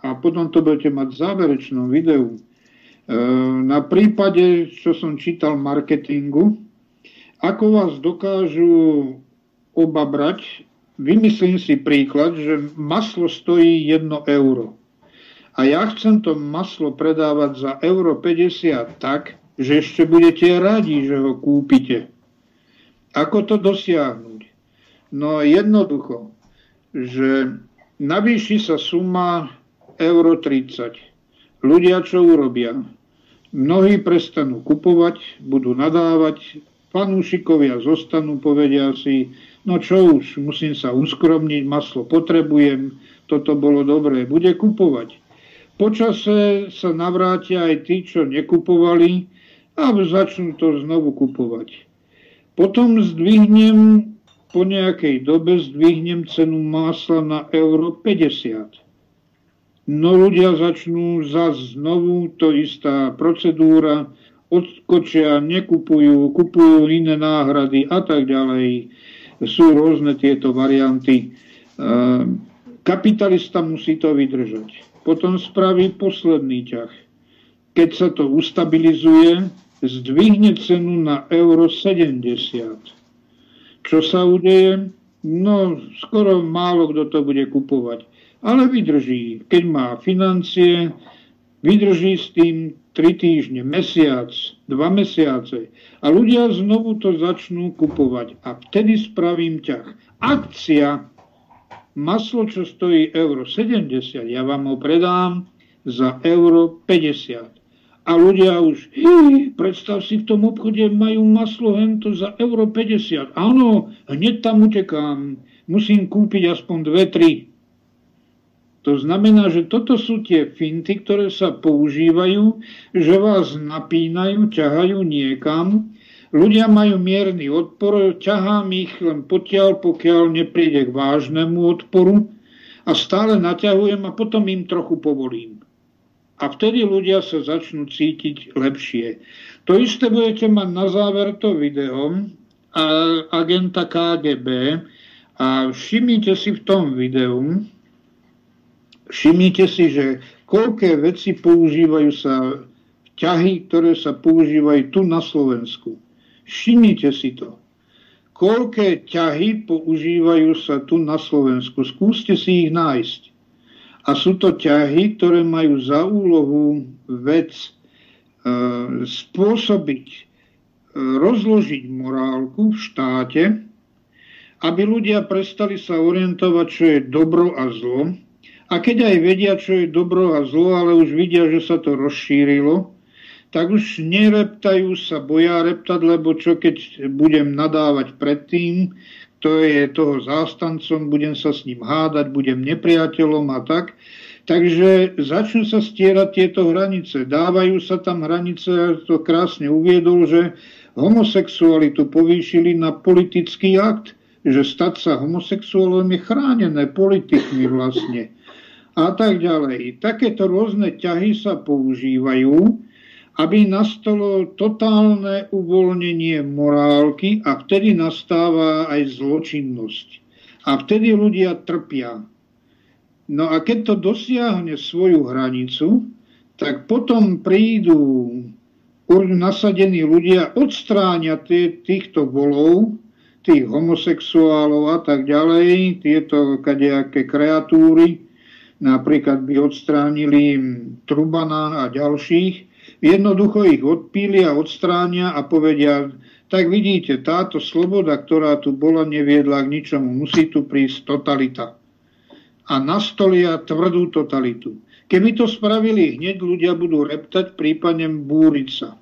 a potom to budete mať v záverečnom videu, e, na prípade, čo som čítal marketingu, ako vás dokážu obabrať. Vymyslím si príklad, že maslo stojí 1 euro. A ja chcem to maslo predávať za euro 50 tak, že ešte budete radi, že ho kúpite. Ako to dosiahnuť? No jednoducho že navýši sa suma euro 30. Ľudia čo urobia? Mnohí prestanú kupovať, budú nadávať, fanúšikovia zostanú, povedia si, no čo už, musím sa uskromniť, maslo potrebujem, toto bolo dobré, bude kupovať. Počase sa navrátia aj tí, čo nekupovali a začnú to znovu kupovať. Potom zdvihnem po nejakej dobe zdvihnem cenu másla na euro 50. No ľudia začnú zase znovu, to istá procedúra, odskočia, nekupujú, kupujú iné náhrady a tak ďalej. Sú rôzne tieto varianty. Ehm, kapitalista musí to vydržať. Potom spraví posledný ťah. Keď sa to ustabilizuje, zdvihne cenu na euro 70. Čo sa udeje? No, skoro málo kto to bude kupovať. Ale vydrží. Keď má financie, vydrží s tým 3 týždne, mesiac, 2 mesiace. A ľudia znovu to začnú kupovať. A vtedy spravím ťah. Akcia maslo, čo stojí euro 70, ja vám ho predám za euro 50 a ľudia už, predstav si, v tom obchode majú maslo hento za euro 50. Áno, hneď tam utekám, musím kúpiť aspoň dve, tri. To znamená, že toto sú tie finty, ktoré sa používajú, že vás napínajú, ťahajú niekam. Ľudia majú mierny odpor, ťahám ich len potiaľ, pokiaľ nepríde k vážnemu odporu a stále naťahujem a potom im trochu povolím a vtedy ľudia sa začnú cítiť lepšie. To isté budete mať na záver to video a agenta KGB a všimnite si v tom videu, všimnite si, že koľké veci používajú sa ťahy, ktoré sa používajú tu na Slovensku. Všimnite si to. Koľké ťahy používajú sa tu na Slovensku. Skúste si ich nájsť. A sú to ťahy, ktoré majú za úlohu vec e, spôsobiť, e, rozložiť morálku v štáte, aby ľudia prestali sa orientovať, čo je dobro a zlo. A keď aj vedia, čo je dobro a zlo, ale už vidia, že sa to rozšírilo, tak už nereptajú sa, boja reptať, lebo čo keď budem nadávať predtým, to je toho zástancom, budem sa s ním hádať, budem nepriateľom a tak. Takže začnú sa stierať tieto hranice. Dávajú sa tam hranice, to krásne uviedol, že homosexualitu povýšili na politický akt, že stať sa homosexuálom je chránené politikmi vlastne. A tak ďalej. Takéto rôzne ťahy sa používajú, aby nastalo totálne uvoľnenie morálky a vtedy nastáva aj zločinnosť. A vtedy ľudia trpia. No a keď to dosiahne svoju hranicu, tak potom prídu nasadení ľudia, odstráňa týchto volov, tých homosexuálov a tak ďalej, tieto kadejaké kreatúry, napríklad by odstránili Trubana a ďalších, Jednoducho ich odpília, odstránia a povedia, tak vidíte, táto sloboda, ktorá tu bola, neviedla k ničomu. Musí tu prísť totalita. A nastolia tvrdú totalitu. Keby to spravili hneď, ľudia budú reptať, prípadne búriť sa.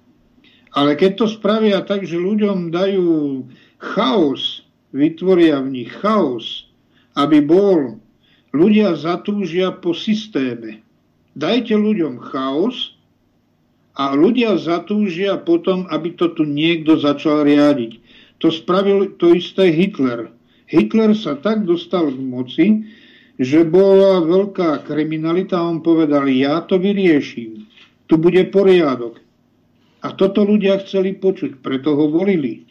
Ale keď to spravia tak, že ľuďom dajú chaos, vytvoria v nich chaos, aby bol, ľudia zatúžia po systéme. Dajte ľuďom chaos a ľudia zatúžia potom, aby to tu niekto začal riadiť. To spravil to isté Hitler. Hitler sa tak dostal k moci, že bola veľká kriminalita a on povedal, ja to vyrieším. Tu bude poriadok. A toto ľudia chceli počuť, preto ho volili.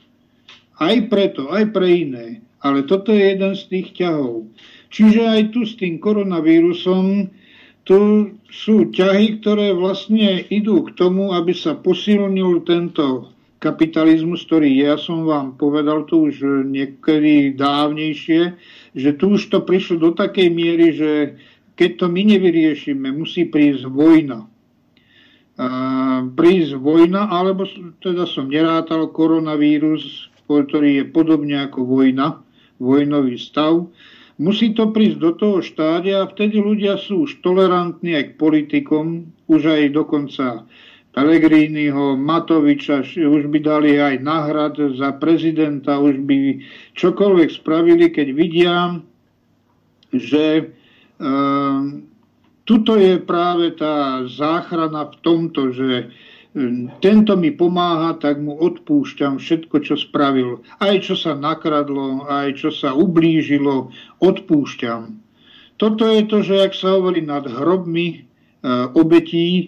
Aj preto, aj pre iné. Ale toto je jeden z tých ťahov. Čiže aj tu s tým koronavírusom tu sú ťahy, ktoré vlastne idú k tomu, aby sa posilnil tento kapitalizmus, ktorý ja som vám povedal tu už niekedy dávnejšie, že tu už to prišlo do takej miery, že keď to my nevyriešime, musí prísť vojna. A prísť vojna, alebo teda som nerátal koronavírus, ktorý je podobne ako vojna, vojnový stav, Musí to prísť do toho štádia a vtedy ľudia sú už tolerantní aj k politikom, už aj dokonca Pellegriniho, Matoviča, už by dali aj náhrad za prezidenta, už by čokoľvek spravili, keď vidia, že e, tuto je práve tá záchrana v tomto, že tento mi pomáha, tak mu odpúšťam všetko, čo spravil. Aj čo sa nakradlo, aj čo sa ublížilo, odpúšťam. Toto je to, že ak sa hovorí nad hrobmi e, obetí, e,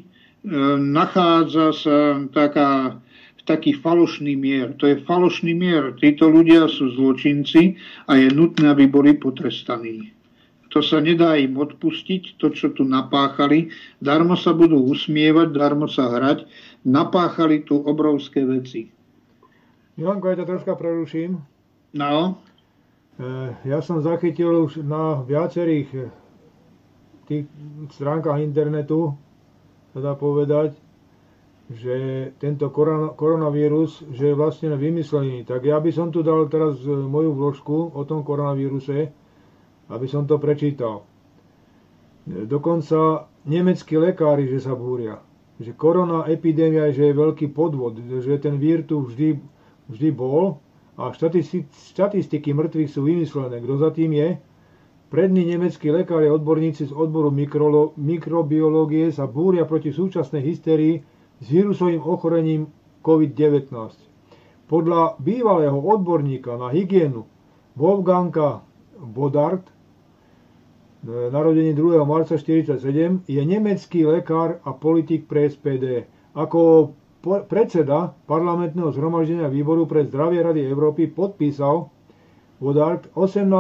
nachádza sa taká, taký falošný mier. To je falošný mier. Títo ľudia sú zločinci a je nutné, aby boli potrestaní. To sa nedá im odpustiť, to, čo tu napáchali. Darmo sa budú usmievať, darmo sa hrať. Napáchali tu obrovské veci. Milanko, ja ťa troška preruším. No. E, ja som zachytil už na viacerých e, tých stránkach internetu, sa dá povedať, že tento koronavírus, že je vlastne vymyslený. Tak ja by som tu dal teraz e, moju vložku o tom koronavíruse, aby som to prečítal. Dokonca nemeckí lekári, že sa búria. Že korona epidémia, že je veľký podvod, že ten vír tu vždy, vždy bol a štatistiky mŕtvych sú vymyslené. Kto za tým je? Prední nemeckí lekári a odborníci z odboru mikro, mikrobiológie sa búria proti súčasnej hysterii s vírusovým ochorením COVID-19. Podľa bývalého odborníka na hygienu Wolfganga Bodart narodený 2. marca 1947, je nemecký lekár a politik pre SPD. Ako predseda parlamentného zhromaždenia výboru pre zdravie Rady Európy podpísal Vodart 18.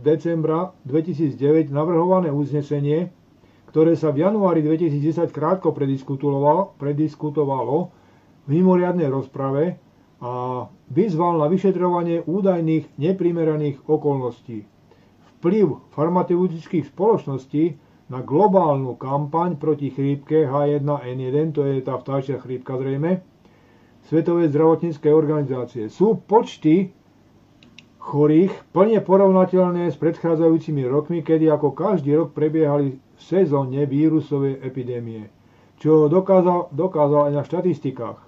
decembra 2009 navrhované uznesenie, ktoré sa v januári 2010 krátko prediskutovalo, prediskutovalo v mimoriadnej rozprave a vyzval na vyšetrovanie údajných neprimeraných okolností vplyv farmaceutických spoločností na globálnu kampaň proti chrípke H1N1, to je tá vtáčia chrípka zrejme, Svetovej zdravotníckej organizácie. Sú počty chorých plne porovnateľné s predchádzajúcimi rokmi, kedy ako každý rok prebiehali v sezóne vírusovej epidémie, čo dokázal, dokázal aj na štatistikách.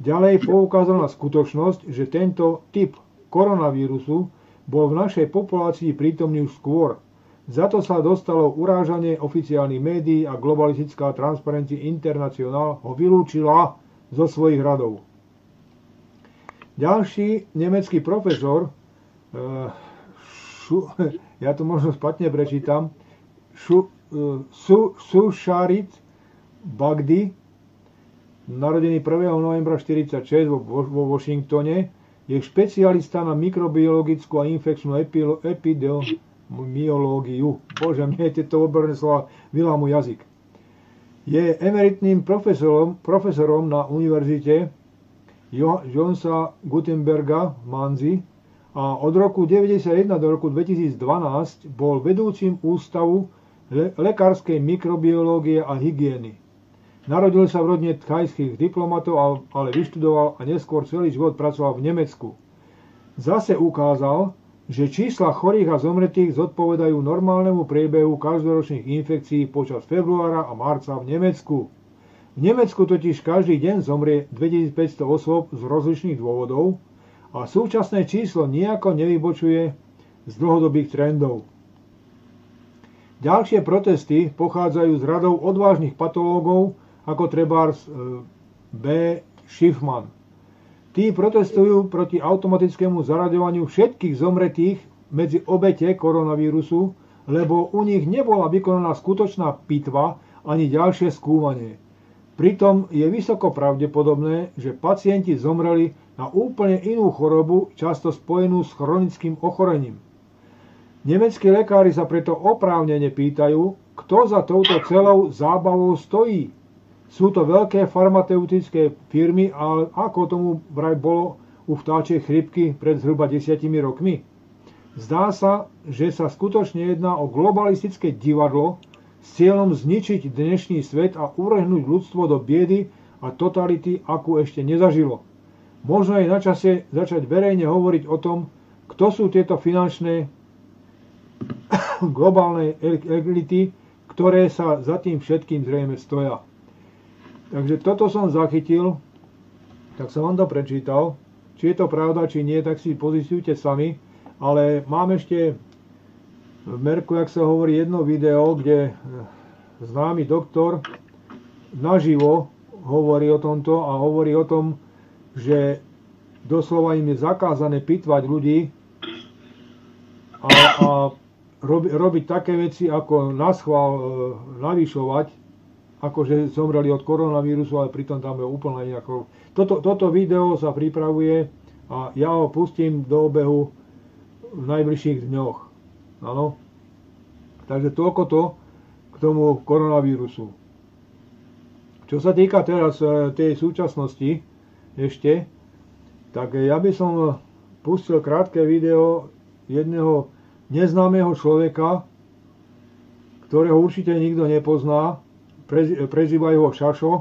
Ďalej poukázal na skutočnosť, že tento typ koronavírusu bol v našej populácii prítomný už skôr. Za to sa dostalo urážanie oficiálnych médií a globalistická Transparency International ho vylúčila zo svojich radov. Ďalší nemecký profesor, šu, ja to možno spatne prečítam, šu, uh, su, Sušarit Bagdi, narodený 1. novembra 1946 vo, vo Washingtone, je špecialista na mikrobiologickú a infekčnú epidemiológiu. Bože, mne tieto odborné slova vylámu jazyk. Je emeritným profesorom, profesorom na univerzite Jonsa Gutenberga v Manzi a od roku 1991 do roku 2012 bol vedúcim ústavu lekárskej mikrobiológie a hygieny. Narodil sa v rodine thajských diplomatov, ale vyštudoval a neskôr celý život pracoval v Nemecku. Zase ukázal, že čísla chorých a zomretých zodpovedajú normálnemu priebehu každoročných infekcií počas februára a marca v Nemecku. V Nemecku totiž každý deň zomrie 2500 osôb z rozličných dôvodov a súčasné číslo nejako nevybočuje z dlhodobých trendov. Ďalšie protesty pochádzajú z radov odvážnych patológov, ako trebárs e, B. Schiffman. Tí protestujú proti automatickému zaraďovaniu všetkých zomretých medzi obete koronavírusu, lebo u nich nebola vykonaná skutočná pitva ani ďalšie skúmanie. Pritom je vysoko pravdepodobné, že pacienti zomreli na úplne inú chorobu, často spojenú s chronickým ochorením. Nemeckí lekári sa preto oprávnene pýtajú, kto za touto celou zábavou stojí. Sú to veľké farmaceutické firmy, ale ako tomu vraj bolo u vtáčej chrypky pred zhruba desiatimi rokmi? Zdá sa, že sa skutočne jedná o globalistické divadlo s cieľom zničiť dnešný svet a uvrhnúť ľudstvo do biedy a totality, akú ešte nezažilo. Možno je na čase začať verejne hovoriť o tom, kto sú tieto finančné globálne elity, ktoré sa za tým všetkým zrejme stoja. Takže toto som zachytil, tak som vám to prečítal. Či je to pravda, či nie, tak si pozistujte sami. Ale mám ešte v Merku, jak sa hovorí, jedno video, kde známy doktor naživo hovorí o tomto a hovorí o tom, že doslova im je zakázané pitvať ľudí a, a robi, robiť také veci ako naschval e, navyšovať, akože zomreli od koronavírusu, ale pritom tam je úplne nejako... Toto, toto video sa pripravuje a ja ho pustím do obehu v najbližších dňoch. Áno. Takže toľko to k tomu koronavírusu. Čo sa týka teraz e, tej súčasnosti ešte, tak ja by som pustil krátke video jedného neznámeho človeka, ktorého určite nikto nepozná, prezývajú ho Šašo,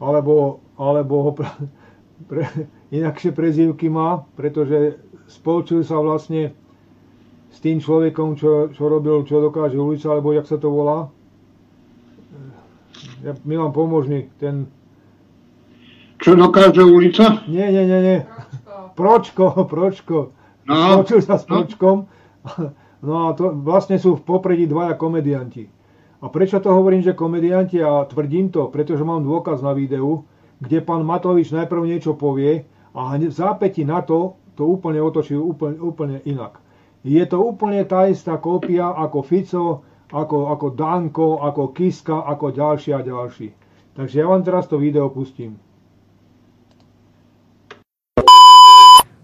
alebo, alebo ho pre, pre, inakšie prezývky má, pretože spolčil sa vlastne s tým človekom, čo, čo robil, čo dokáže ulica, alebo jak sa to volá. Ja, Milan, pomôž mi, ten... Čo dokáže ulica? Nie, nie, nie, nie. Pročko, Pročko. No, Spolčil sa s no. Pročkom. No a to vlastne sú v popredí dvaja komedianti. A prečo to hovorím, že komedianti? A tvrdím to, pretože mám dôkaz na videu, kde pán Matovič najprv niečo povie a v zápäti na to to úplne otočí úplne, úplne inak. Je to úplne tá istá kópia ako Fico, ako, ako Danko, ako Kiska, ako ďalší a ďalší. Takže ja vám teraz to video pustím.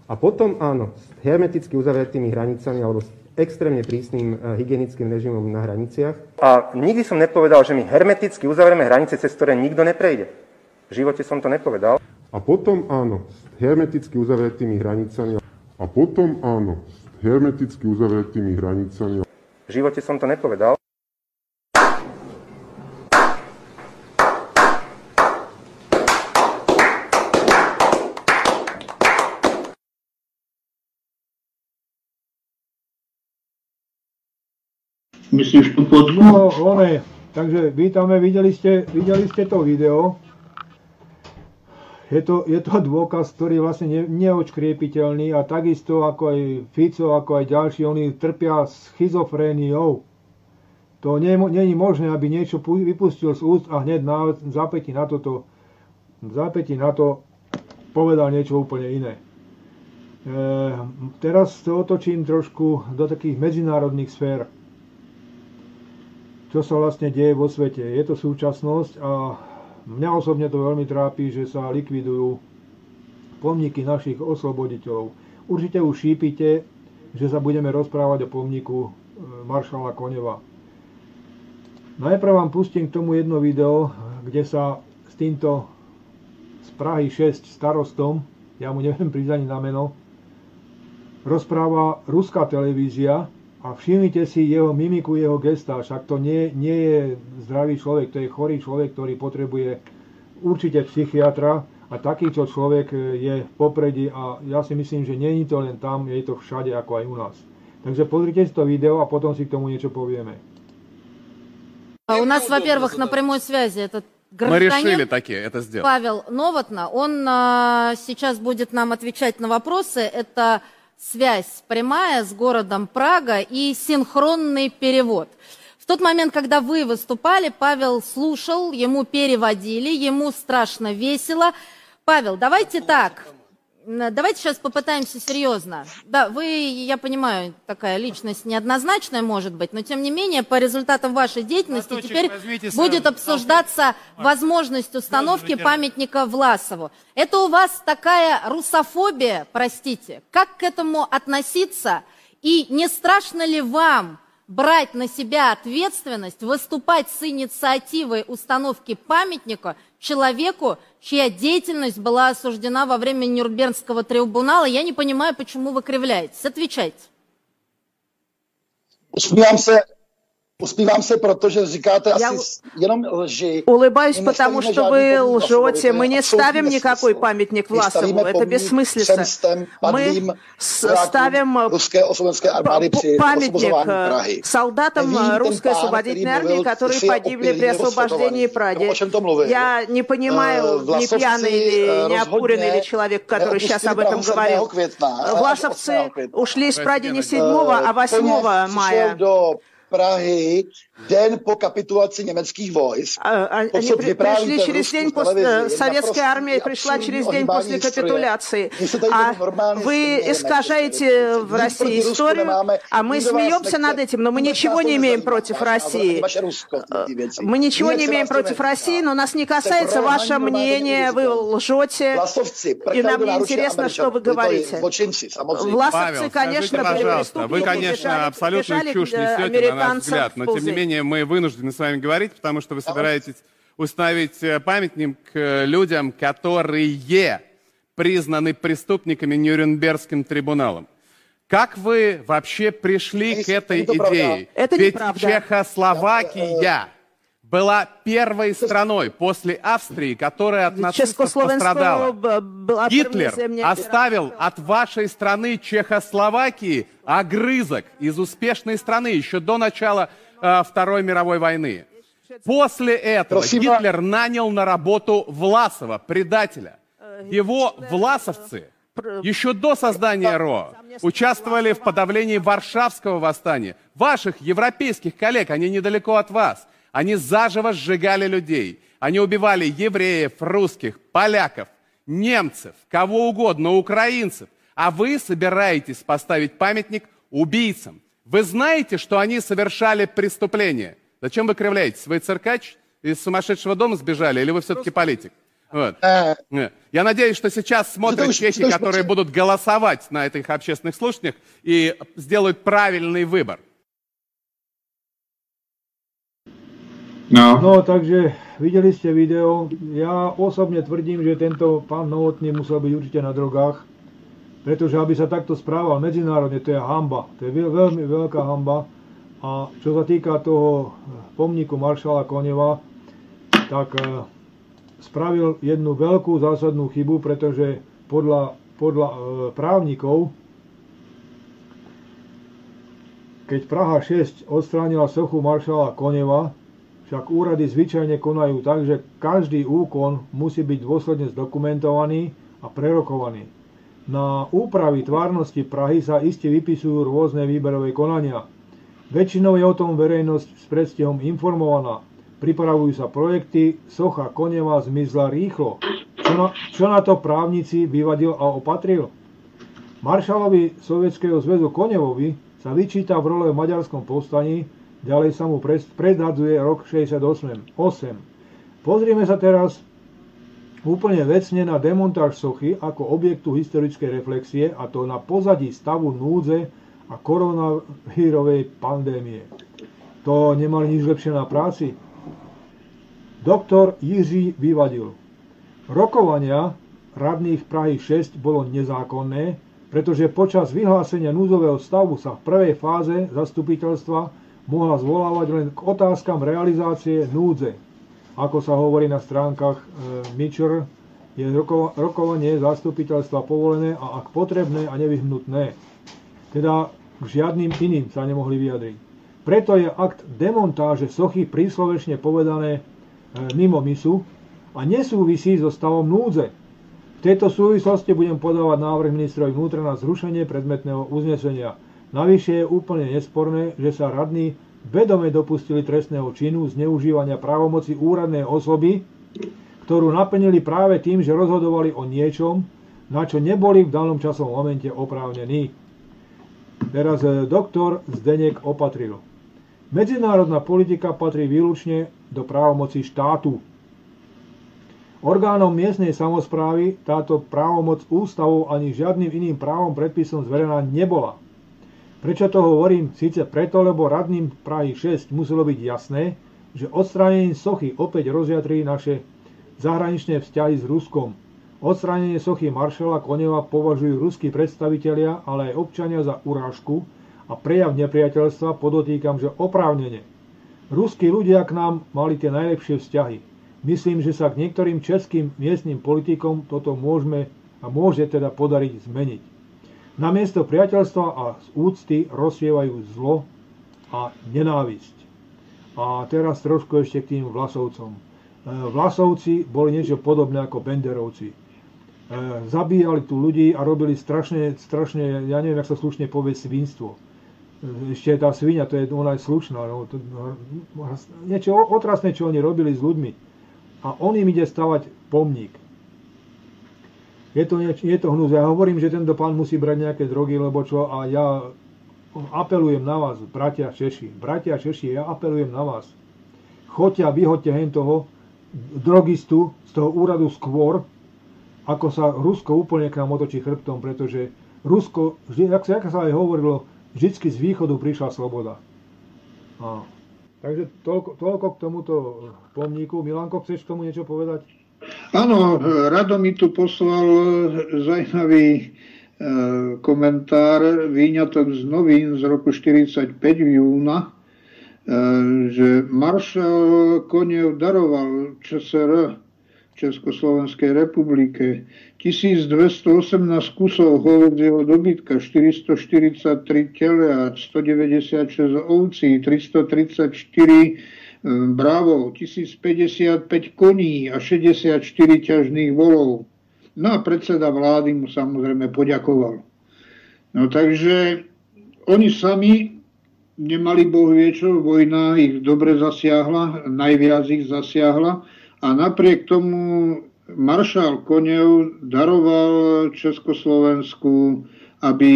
A potom áno, s hermeticky uzavretými hranicami alebo extrémne prísnym eh, hygienickým režimom na hraniciach. A nikdy som nepovedal, že my hermeticky uzavrieme hranice, cez ktoré nikto neprejde. V živote som to nepovedal. A potom áno, s hermeticky uzavretými hranicami. A potom áno, s hermeticky uzavretými hranicami. V živote som to nepovedal. Myslíš tú podľu? No, one, takže vítame, videli ste, videli ste to video. Je to, je to dôkaz, ktorý vlastne ne, neočkriepiteľný a takisto ako aj Fico, ako aj ďalší, oni trpia schizofréniou. To je možné, aby niečo pu- vypustil z úst a hneď na zápäti na toto, zápäti na to povedal niečo úplne iné. E, teraz to otočím trošku do takých medzinárodných sfér čo sa vlastne deje vo svete. Je to súčasnosť a mňa osobne to veľmi trápi, že sa likvidujú pomníky našich osloboditeľov. Určite už šípite, že sa budeme rozprávať o pomníku e, maršala Koneva. Najprv vám pustím k tomu jedno video, kde sa s týmto z Prahy 6 starostom, ja mu neviem pridať na meno, rozpráva ruská televízia, a všimnite si jeho mimiku, jeho gesta, však to nie, nie je zdravý človek, to je chorý človek, ktorý potrebuje určite psychiatra a takýto človek je v popredí a ja si myslím, že nie je to len tam, je to všade ako aj u nás. Takže pozrite si to video a potom si k tomu niečo povieme. У нас, во-первых, на прямой связи этот Мы решили гражданин таки это сделать. Павел Новотна. Он а, сейчас будет нам отвечать на вопросы. Это связь прямая с городом Прага и синхронный перевод. В тот момент, когда вы выступали, Павел слушал, ему переводили, ему страшно весело. Павел, давайте так, давайте сейчас попытаемся серьезно. Да, вы, я понимаю, такая личность неоднозначная может быть, но тем не менее, по результатам вашей деятельности Платочек теперь будет сразу. обсуждаться возможность установки памятника Власову. Это у вас такая русофобия, простите. Как к этому относиться? И не страшно ли вам брать на себя ответственность, выступать с инициативой установки памятника человеку, чья деятельность была осуждена во время Нюрнбергского трибунала? Я не понимаю, почему вы кривляетесь. Отвечайте. Usmívám Усмívám se, protože říkáte Я asi jenom. Улыбаюсь, потому что вы лжете. Мы не ставим никакой памятник Власову. Это бессмыслица. Мы ставим памятник солдатам русской освободительной армии, которые погибли при освобождении Праги. Я не понимаю, не пьяный или не опуренный или человек, который сейчас об этом говорил. Власовцы ушли из Праги не 7, а 8 мая. Do Prahy день по капитуляции немецких войск. Они при, пришли через день после... Советская армия пришла через день после капитуляции. А вы искажаете в России историю, а мы смеемся над этим, но мы ничего не имеем против России. Мы ничего не имеем против России, но нас не касается ваше мнение, вы лжете, и нам не интересно, что вы говорите. Власовцы, конечно, были преступники, вы, конечно, абсолютно чушь несете, взгляд, но тем не менее менее мы вынуждены с вами говорить, потому что вы собираетесь установить э, памятник э, людям, которые признаны преступниками Нюрнбергским трибуналом. Как вы вообще пришли к этой это идее? Это Ведь неправда. Чехословакия была первой страной после Австрии, которая от нацистов пострадала. Гитлер оставил от вашей страны Чехословакии огрызок из успешной страны еще до начала э, Второй мировой войны. После этого Спасибо. Гитлер нанял на работу Власова, предателя. Его власовцы еще до создания РО участвовали в подавлении Варшавского восстания. Ваших европейских коллег, они недалеко от вас. Они заживо сжигали людей. Они убивали евреев, русских, поляков, немцев, кого угодно, украинцев. А вы собираетесь поставить памятник убийцам. Вы знаете, что они совершали преступления. Зачем вы кривляетесь? Вы циркач из сумасшедшего дома сбежали или вы все-таки политик? Вот. Э, Э, Я надеюсь, что сейчас смотрят чехи, которые будут голосовать на этих общественных слушаниях и сделают правильный выбор. No, No, takže videli ste video. Ja osobne tvrdím, že tento pán Novotný musel byť určite na drogách, pretože aby sa takto správal medzinárodne, to je hamba. To je veľ- veľmi veľká hamba. A čo sa týka toho pomníku maršala Koneva, tak eh, spravil jednu veľkú zásadnú chybu, pretože podľa, podľa eh, právnikov keď Praha 6 odstránila sochu maršala Koneva, však úrady zvyčajne konajú tak, že každý úkon musí byť dôsledne zdokumentovaný a prerokovaný. Na úpravy tvárnosti Prahy sa iste vypisujú rôzne výberové konania. Väčšinou je o tom verejnosť s predstihom informovaná. Pripravujú sa projekty, socha Koneva zmizla rýchlo. Čo na, čo na to právnici vyvadil a opatril? Maršalovi Sovietskeho zväzu Konevovi sa vyčíta v role v maďarskom povstaní, ďalej sa mu predhadzuje rok 68. 8. Pozrieme sa teraz úplne vecne na demontáž sochy ako objektu historickej reflexie a to na pozadí stavu núdze a koronavírovej pandémie. To nemali nič lepšie na práci. Doktor Jiří vyvadil. Rokovania radných Prahy 6 bolo nezákonné, pretože počas vyhlásenia núdzového stavu sa v prvej fáze zastupiteľstva mohla zvolávať len k otázkam realizácie núdze. Ako sa hovorí na stránkach e, Mitcher, je roko- rokovanie zastupiteľstva povolené a ak potrebné a nevyhnutné. Teda k žiadnym iným sa nemohli vyjadriť. Preto je akt demontáže sochy príslovečne povedané e, mimo misu a nesúvisí so stavom núdze. V tejto súvislosti budem podávať návrh ministrovi vnútra na zrušenie predmetného uznesenia. Navyše je úplne nesporné, že sa radní vedome dopustili trestného činu zneužívania právomoci úradnej osoby, ktorú naplnili práve tým, že rozhodovali o niečom, na čo neboli v danom časovom momente oprávnení. Teraz e, doktor Zdenek opatril. Medzinárodná politika patrí výlučne do právomoci štátu. Orgánom miestnej samozprávy táto právomoc ústavou ani žiadnym iným právom predpisom zverená nebola. Prečo to hovorím? Síce preto, lebo radným Prahy 6 muselo byť jasné, že odstránením sochy opäť rozjadrí naše zahraničné vzťahy s Ruskom. Odstránenie sochy maršala Koneva považujú ruskí predstavitelia, ale aj občania za urážku a prejav nepriateľstva podotýkam, že oprávnene. Ruskí ľudia k nám mali tie najlepšie vzťahy. Myslím, že sa k niektorým českým miestnym politikom toto môžeme a môže teda podariť zmeniť. Namiesto priateľstva a z úcty rozsievajú zlo a nenávisť. A teraz trošku ešte k tým Vlasovcom. E, Vlasovci boli niečo podobné ako Benderovci. E, Zabíjali tu ľudí a robili strašne, strašne, ja neviem, jak sa slušne povie, svinstvo. ešte tá svinia, to je, ona je slušná. No, to, niečo otrasné, čo oni robili s ľuďmi. A on im ide stavať pomník. Je to, je to hnus. Ja hovorím, že tento pán musí brať nejaké drogy, lebo čo, a ja apelujem na vás, bratia Češi. Bratia Češi, ja apelujem na vás. Choďte a vyhoďte hen toho drogistu z toho úradu skôr, ako sa Rusko úplne k nám otočí chrbtom, pretože Rusko, jak sa, jak sa aj hovorilo, vždy z východu prišla sloboda. A, takže toľko, toľko k tomuto pomníku. Milanko, chceš k tomu niečo povedať? Áno, Rado mi tu poslal zaujímavý e, komentár, výňatok z novín z roku 45 v júna, e, že maršal Konev daroval ČSR Československej republike 1218 kusov hovedzieho dobytka, 443 a 196 ovcí, 334 bravov, 1055 koní a 64 ťažných volov. No a predseda vlády mu samozrejme poďakoval. No takže oni sami nemali boh vie čo, vojna ich dobre zasiahla, najviac ich zasiahla a napriek tomu maršál Konev daroval Československu, aby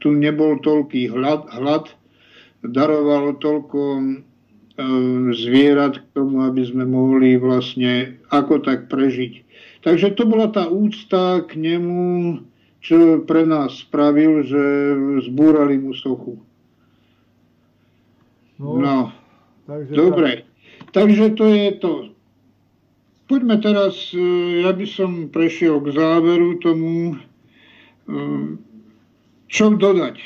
tu nebol toľký hlad, hlad daroval toľko zvierat k tomu, aby sme mohli vlastne ako tak prežiť. Takže to bola tá úcta k nemu, čo pre nás spravil, že zbúrali mu sochu. No, no. Takže dobre. Tak. Takže to je to. Poďme teraz, e, ja by som prešiel k záveru tomu, e, čo dodať.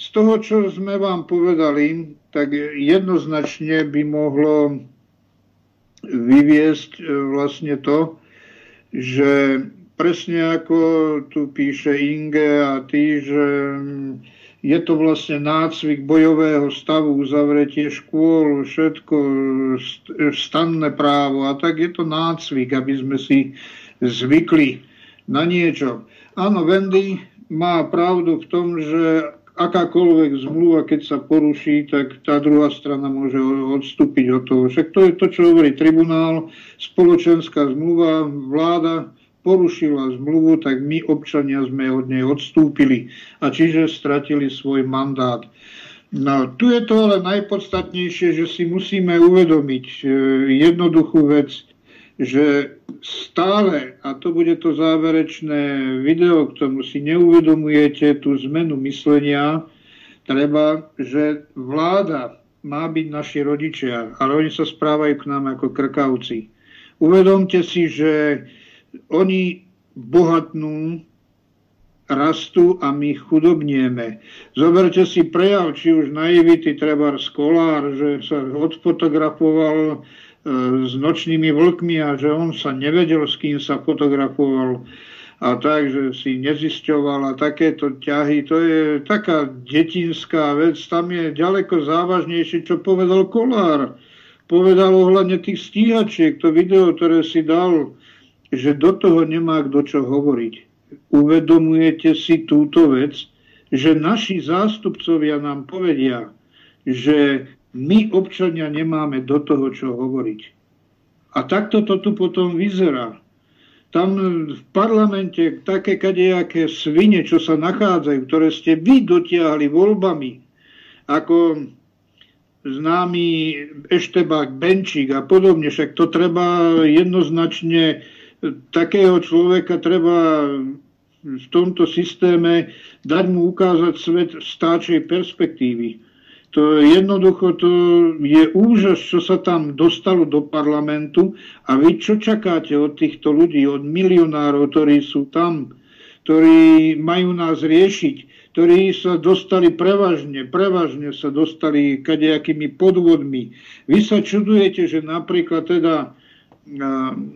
Z toho, čo sme vám povedali, tak jednoznačne by mohlo vyviesť e, vlastne to, že presne ako tu píše Inge a ty, že je to vlastne nácvik bojového stavu, uzavretie škôl, všetko, stanné právo a tak je to nácvik, aby sme si zvykli na niečo. Áno, Wendy má pravdu v tom, že akákoľvek zmluva, keď sa poruší, tak tá druhá strana môže odstúpiť od toho. Však to je to, čo hovorí tribunál, spoločenská zmluva, vláda porušila zmluvu, tak my občania sme od nej odstúpili a čiže stratili svoj mandát. No, tu je to ale najpodstatnejšie, že si musíme uvedomiť e, jednoduchú vec, že stále, a to bude to záverečné video, k tomu si neuvedomujete tú zmenu myslenia, treba, že vláda má byť naši rodičia, ale oni sa správajú k nám ako krkavci. Uvedomte si, že oni bohatnú, rastú a my chudobnieme. Zoberte si prejav, či už naivity, treba skolár, že sa odfotografoval s nočnými vlkmi a že on sa nevedel, s kým sa fotografoval a tak, že si nezisťoval a takéto ťahy. To je taká detinská vec. Tam je ďaleko závažnejšie, čo povedal Kolár. Povedal ohľadne tých stíhačiek, to video, ktoré si dal že do toho nemá kto čo hovoriť. Uvedomujete si túto vec, že naši zástupcovia nám povedia, že my občania nemáme do toho čo hovoriť. A takto to tu potom vyzerá. Tam v parlamente také kadejaké svine, čo sa nachádzajú, ktoré ste vy dotiahli voľbami, ako známy Eštebák Benčík a podobne, však to treba jednoznačne takého človeka treba v tomto systéme dať mu ukázať svet stáčej perspektívy. To jednoducho to je úžas, čo sa tam dostalo do parlamentu a vy čo čakáte od týchto ľudí, od milionárov, ktorí sú tam, ktorí majú nás riešiť, ktorí sa dostali prevažne, prevažne sa dostali kadejakými podvodmi. Vy sa čudujete, že napríklad teda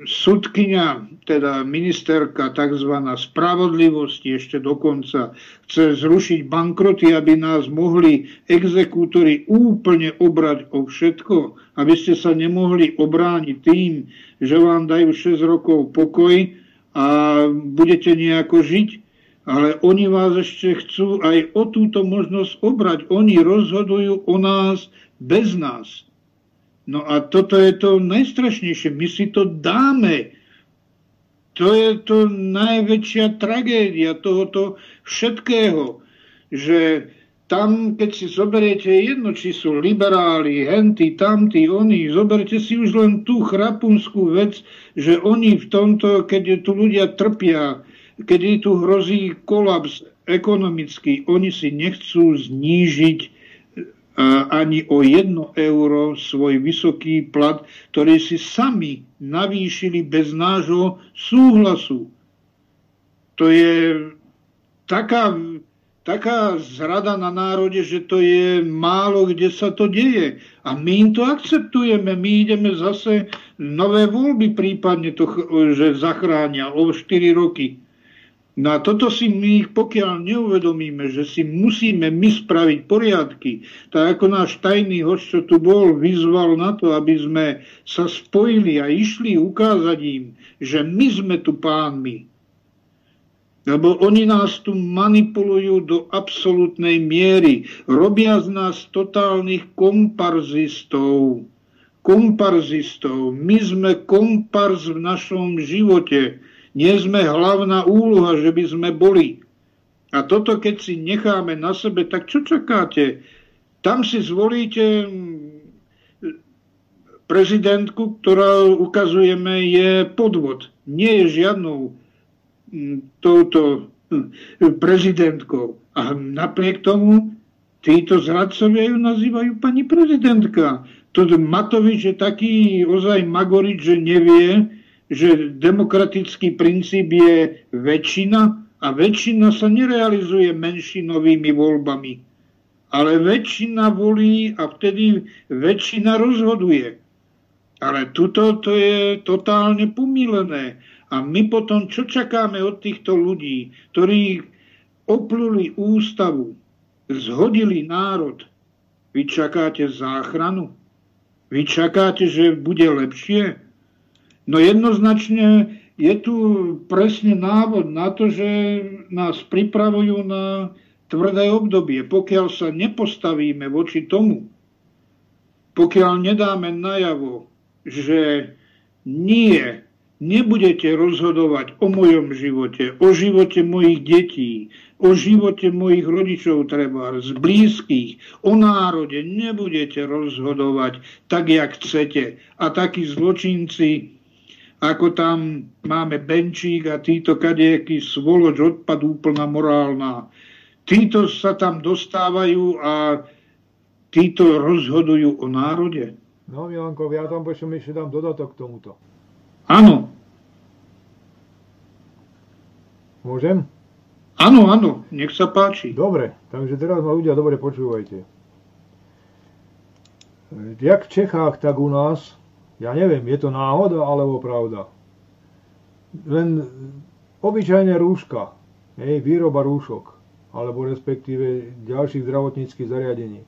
sudkynia, teda ministerka tzv. spravodlivosti ešte dokonca chce zrušiť bankroty, aby nás mohli exekútori úplne obrať o všetko, aby ste sa nemohli obrániť tým, že vám dajú 6 rokov pokoj a budete nejako žiť. ale oni vás ešte chcú aj o túto možnosť obrať. Oni rozhodujú o nás bez nás. No a toto je to najstrašnejšie. My si to dáme. To je to najväčšia tragédia tohoto všetkého, že tam, keď si zoberiete jedno, či sú liberáli, henty, tamty, oni, zoberte si už len tú chrapunskú vec, že oni v tomto, keď tu ľudia trpia, keď tu hrozí kolaps ekonomický, oni si nechcú znížiť ani o jedno euro svoj vysoký plat, ktorý si sami navýšili bez nášho súhlasu. To je taká, taká zrada na národe, že to je málo, kde sa to deje. A my im to akceptujeme. My ideme zase nové voľby prípadne, to, že zachránia o 4 roky. No a toto si my, pokiaľ neuvedomíme, že si musíme my spraviť poriadky, tak ako náš tajný host, čo tu bol, vyzval na to, aby sme sa spojili a išli ukázať im, že my sme tu pánmi. Lebo oni nás tu manipulujú do absolútnej miery. Robia z nás totálnych komparzistov. Komparzistov. My sme komparz v našom živote nie sme hlavná úloha, že by sme boli. A toto, keď si necháme na sebe, tak čo čakáte? Tam si zvolíte prezidentku, ktorá ukazujeme je podvod. Nie je žiadnou touto prezidentkou. A napriek tomu títo zradcovia ju nazývajú pani prezidentka. To Matovič je taký ozaj magorič, že nevie, že demokratický princíp je väčšina a väčšina sa nerealizuje menšinovými voľbami. Ale väčšina volí a vtedy väčšina rozhoduje. Ale tuto to je totálne pomílené. A my potom čo čakáme od týchto ľudí, ktorí opluli ústavu, zhodili národ? Vy čakáte záchranu? Vy čakáte, že bude lepšie? No jednoznačne je tu presne návod na to, že nás pripravujú na tvrdé obdobie. Pokiaľ sa nepostavíme voči tomu, pokiaľ nedáme najavo, že nie, nebudete rozhodovať o mojom živote, o živote mojich detí, o živote mojich rodičov treba, z blízkych, o národe nebudete rozhodovať tak, jak chcete. A takí zločinci ako tam máme Benčík a títo kadejaký svoloč odpad úplná morálna. Títo sa tam dostávajú a títo rozhodujú o národe. No Milanko, ja tam počom ešte dám dodatok k tomuto. Áno. Môžem? Áno, áno, nech sa páči. Dobre, takže teraz ma ľudia dobre počúvajte. Jak v Čechách, tak u nás ja neviem, je to náhoda alebo pravda. Len obyčajné rúška, hej, výroba rúšok, alebo respektíve ďalších zdravotníckých zariadení.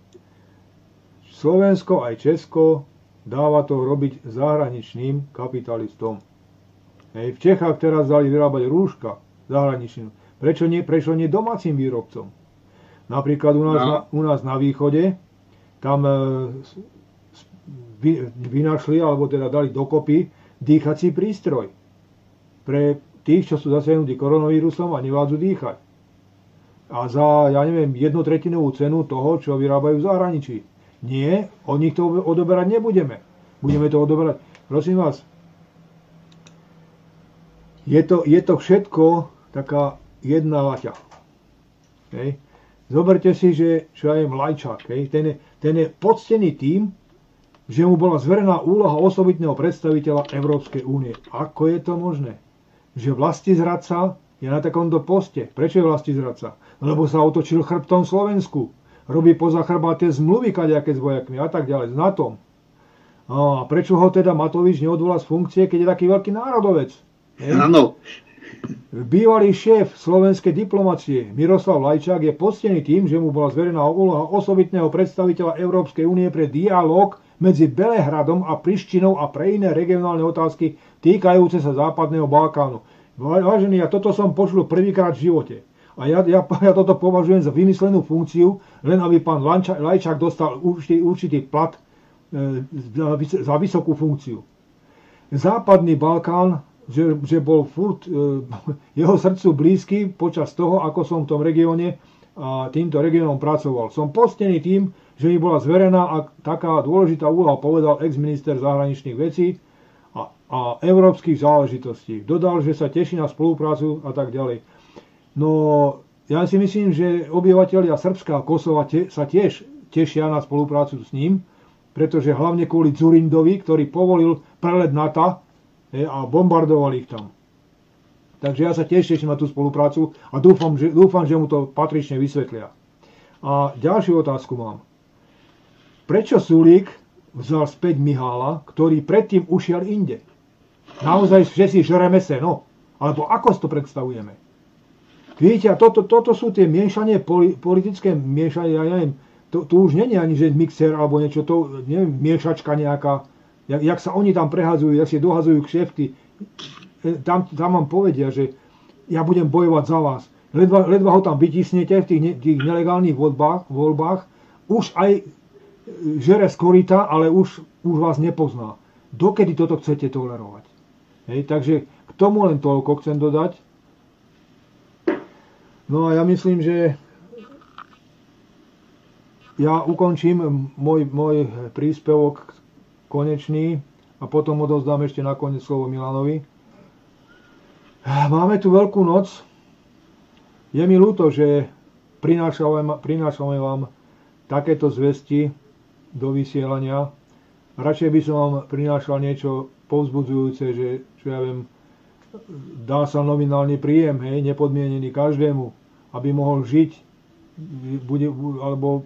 Slovensko aj Česko dáva to robiť zahraničným kapitalistom. Hej, v Čechách teraz dali vyrábať rúška zahraničným. Prečo nie, prečo nie domácim výrobcom? Napríklad u nás, no. na, u nás na východe, tam e, vy, vynašli, alebo teda dali dokopy dýchací prístroj pre tých, čo sú zasiahnutí koronavírusom a nevádzu dýchať. A za, ja neviem, jednu tretinovú cenu toho, čo vyrábajú v zahraničí. Nie, od nich to odoberať nebudeme. Budeme to odoberať. Prosím vás, je to, je to všetko taká jedna laťa. Hej. Zoberte si, že čo ja viem, Lajčák, hej, ten, je, ten je poctený tým, že mu bola zverená úloha osobitného predstaviteľa Európskej únie. Ako je to možné? Že vlasti zradca je na takomto poste. Prečo je vlasti zradca? Lebo sa otočil chrbtom Slovensku. Robí poza chrbáte zmluvy kadejaké s vojakmi a tak ďalej, s NATO. A prečo ho teda Matovič neodvolá z funkcie, keď je taký veľký národovec? Áno. Bývalý šéf slovenskej diplomacie Miroslav Lajčák je postený tým, že mu bola zverená úloha osobitného predstaviteľa Európskej únie pre dialog medzi Belehradom a Prištinou a pre iné regionálne otázky týkajúce sa západného Balkánu. Vážený, ja toto som počul prvýkrát v živote. A ja, ja, ja toto považujem za vymyslenú funkciu, len aby pán Lajčák dostal určitý, určitý plat e, za vysokú funkciu. Západný Balkán, že, že bol furt e, jeho srdcu blízky počas toho, ako som v tom regióne a týmto regiónom pracoval. Som postený tým, že mi bola zverená a taká dôležitá úloha, povedal ex-minister zahraničných vecí a, a európskych záležitostí. Dodal, že sa teší na spoluprácu a tak ďalej. No, ja si myslím, že obyvateľia Srbska a Kosova te, sa tiež tešia na spoluprácu s ním, pretože hlavne kvôli Zurindovi, ktorý povolil prelet NATO a bombardoval ich tam. Takže ja sa tiež teším na tú spoluprácu a dúfam, že, dúfam, že mu to patrične vysvetlia. A ďalšiu otázku mám. Prečo Sulík vzal späť Mihála, ktorý predtým ušiel inde? Naozaj, si žereme no. Alebo ako si to predstavujeme? Viete, a toto, toto sú tie miešanie, politické miešanie, ja neviem, to, to už není ani, že mixer alebo niečo, to, neviem, miešačka nejaká, jak, jak sa oni tam prehadzujú, jak si dohazujú kšefty. E, tam, tam vám povedia, že ja budem bojovať za vás. Ledva, ledva ho tam vytisnete v tých, ne, tých nelegálnych voľbách, voľbách, už aj žere z korita, ale už, už vás nepozná. Dokedy toto chcete tolerovať? Hej, takže k tomu len toľko chcem dodať. No a ja myslím, že ja ukončím môj, môj príspevok konečný a potom odovzdám ešte nakoniec slovo Milanovi. Máme tu veľkú noc. Je mi ľúto, že prinášame vám takéto zvesti, do vysielania. Radšej by som prinášal niečo povzbudzujúce, že čo ja viem, dá sa nominálny príjem, hej, nepodmienený každému, aby mohol žiť, bude, alebo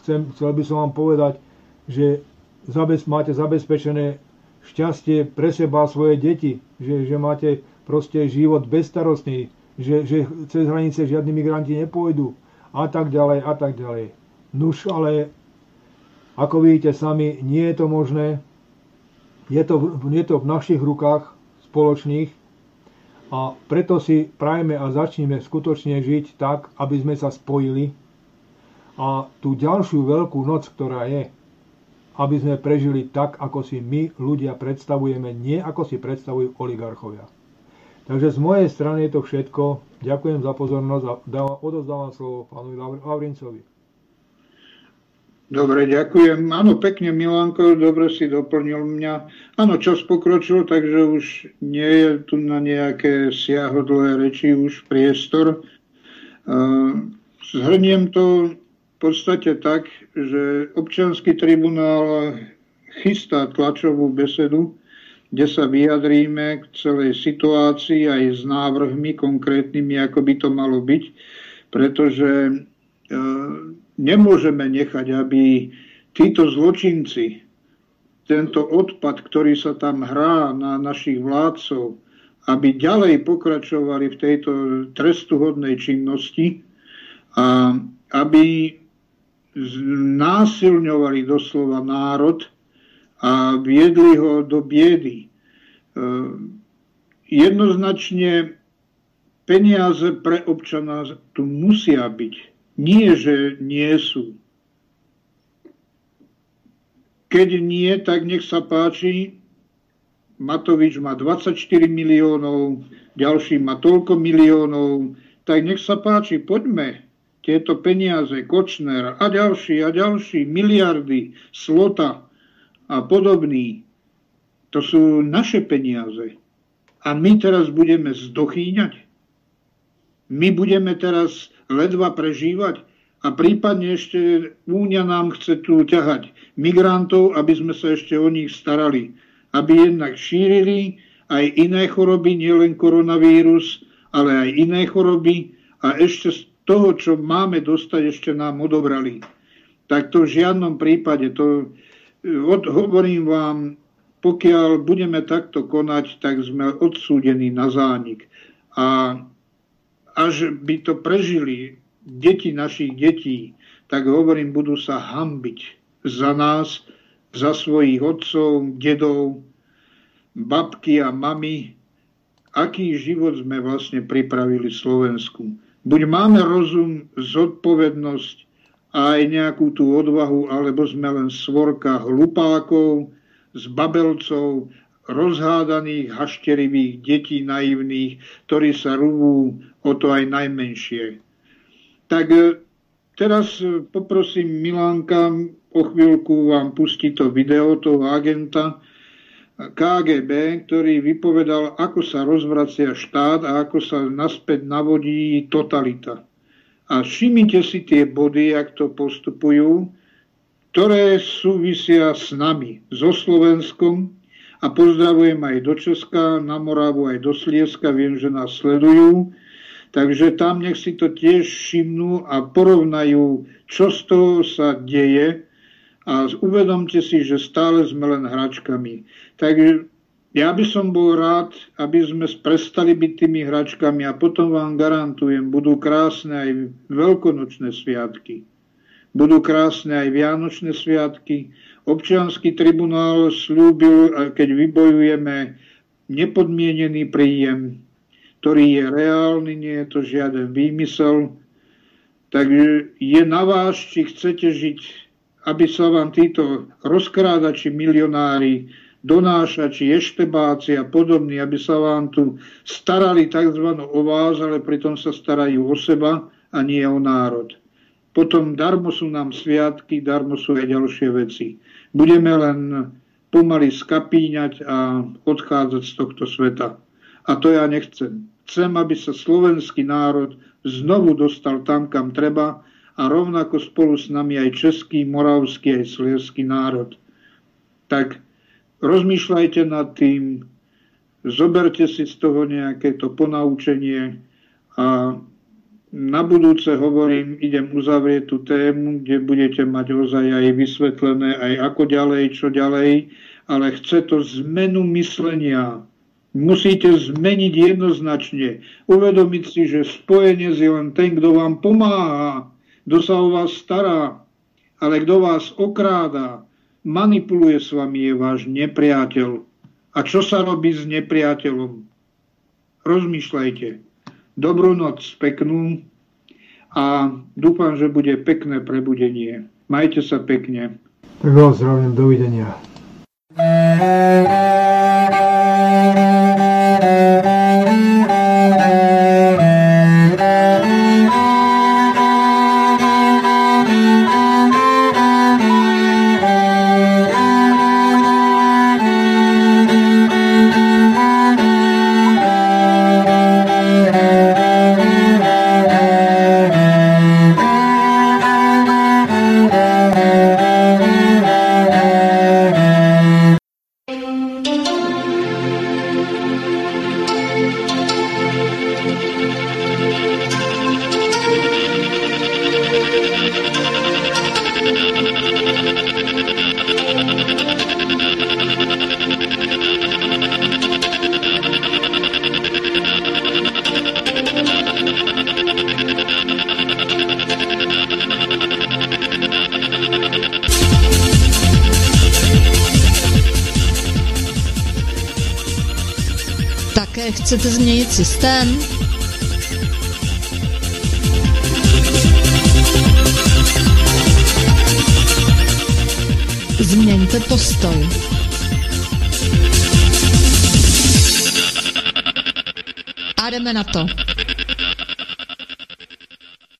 chcem, chcel by som vám povedať, že zabez, máte zabezpečené šťastie pre seba a svoje deti, že, že máte proste život bezstarostný, že, že cez hranice žiadni migranti nepôjdu a tak ďalej a tak ďalej. Nuž, ale ako vidíte sami, nie je to možné. Je to, je to v našich rukách spoločných a preto si prajme a začneme skutočne žiť tak, aby sme sa spojili a tú ďalšiu veľkú noc, ktorá je, aby sme prežili tak, ako si my ľudia predstavujeme, nie ako si predstavujú oligarchovia. Takže z mojej strany je to všetko. Ďakujem za pozornosť a odozdávam slovo pánovi Lavrincovi. Dobre, ďakujem. Áno, pekne, Milanko, dobre si doplnil mňa. Áno, čas pokročil, takže už nie je tu na nejaké siahodlé reči už priestor. Zhrniem to v podstate tak, že občanský tribunál chystá tlačovú besedu, kde sa vyjadríme k celej situácii aj s návrhmi konkrétnymi, ako by to malo byť, pretože nemôžeme nechať, aby títo zločinci, tento odpad, ktorý sa tam hrá na našich vládcov, aby ďalej pokračovali v tejto trestuhodnej činnosti a aby násilňovali doslova národ a viedli ho do biedy. E, jednoznačne peniaze pre občana tu musia byť nie, že nie sú. Keď nie, tak nech sa páči, Matovič má 24 miliónov, ďalší má toľko miliónov, tak nech sa páči, poďme tieto peniaze, Kočner a ďalší a ďalší, miliardy, Slota a podobný, to sú naše peniaze. A my teraz budeme zdochýňať. My budeme teraz ledva prežívať a prípadne ešte Únia nám chce tu ťahať migrantov, aby sme sa ešte o nich starali. Aby jednak šírili aj iné choroby, nielen koronavírus, ale aj iné choroby a ešte z toho, čo máme dostať, ešte nám odobrali. Tak to v žiadnom prípade, to od, hovorím vám, pokiaľ budeme takto konať, tak sme odsúdení na zánik. A až by to prežili deti našich detí, tak hovorím, budú sa hambiť za nás, za svojich otcov, dedov, babky a mamy, aký život sme vlastne pripravili Slovensku. Buď máme rozum, zodpovednosť a aj nejakú tú odvahu, alebo sme len svorka hlupákov, zbabelcov, rozhádaných, hašterivých detí naivných, ktorí sa rúvú o to aj najmenšie. Tak e, teraz e, poprosím Milánka o chvíľku vám pustí to video toho agenta KGB, ktorý vypovedal, ako sa rozvracia štát a ako sa naspäť navodí totalita. A všimnite si tie body, jak to postupujú, ktoré súvisia s nami, so Slovenskom, a pozdravujem aj do Česka, na Moravu, aj do Slieska, viem, že nás sledujú. Takže tam nech si to tiež všimnú a porovnajú, čo z toho sa deje a uvedomte si, že stále sme len hračkami. Takže ja by som bol rád, aby sme prestali byť tými hračkami a potom vám garantujem, budú krásne aj veľkonočné sviatky. Budú krásne aj vianočné sviatky Občianský tribunál slúbil, keď vybojujeme nepodmienený príjem, ktorý je reálny, nie je to žiaden výmysel. Takže je na vás, či chcete žiť, aby sa vám títo rozkrádači milionári, donášači, eštebáci a podobní, aby sa vám tu starali tzv. o vás, ale pritom sa starajú o seba a nie o národ. Potom darmo sú nám sviatky, darmo sú aj ďalšie veci budeme len pomaly skapíňať a odchádzať z tohto sveta. A to ja nechcem. Chcem, aby sa slovenský národ znovu dostal tam, kam treba a rovnako spolu s nami aj český, moravský, aj slieský národ. Tak rozmýšľajte nad tým, zoberte si z toho nejaké to ponaučenie a na budúce hovorím, idem uzavrieť tú tému, kde budete mať ozaj aj vysvetlené, aj ako ďalej, čo ďalej, ale chce to zmenu myslenia. Musíte zmeniť jednoznačne. Uvedomiť si, že spojenec je len ten, kto vám pomáha, kto sa o vás stará, ale kto vás okráda, manipuluje s vami, je váš nepriateľ. A čo sa robí s nepriateľom? Rozmýšľajte. Dobrú noc, peknú a dúfam, že bude pekné prebudenie. Majte sa pekne. Tak vás zdravím, dovidenia. 等。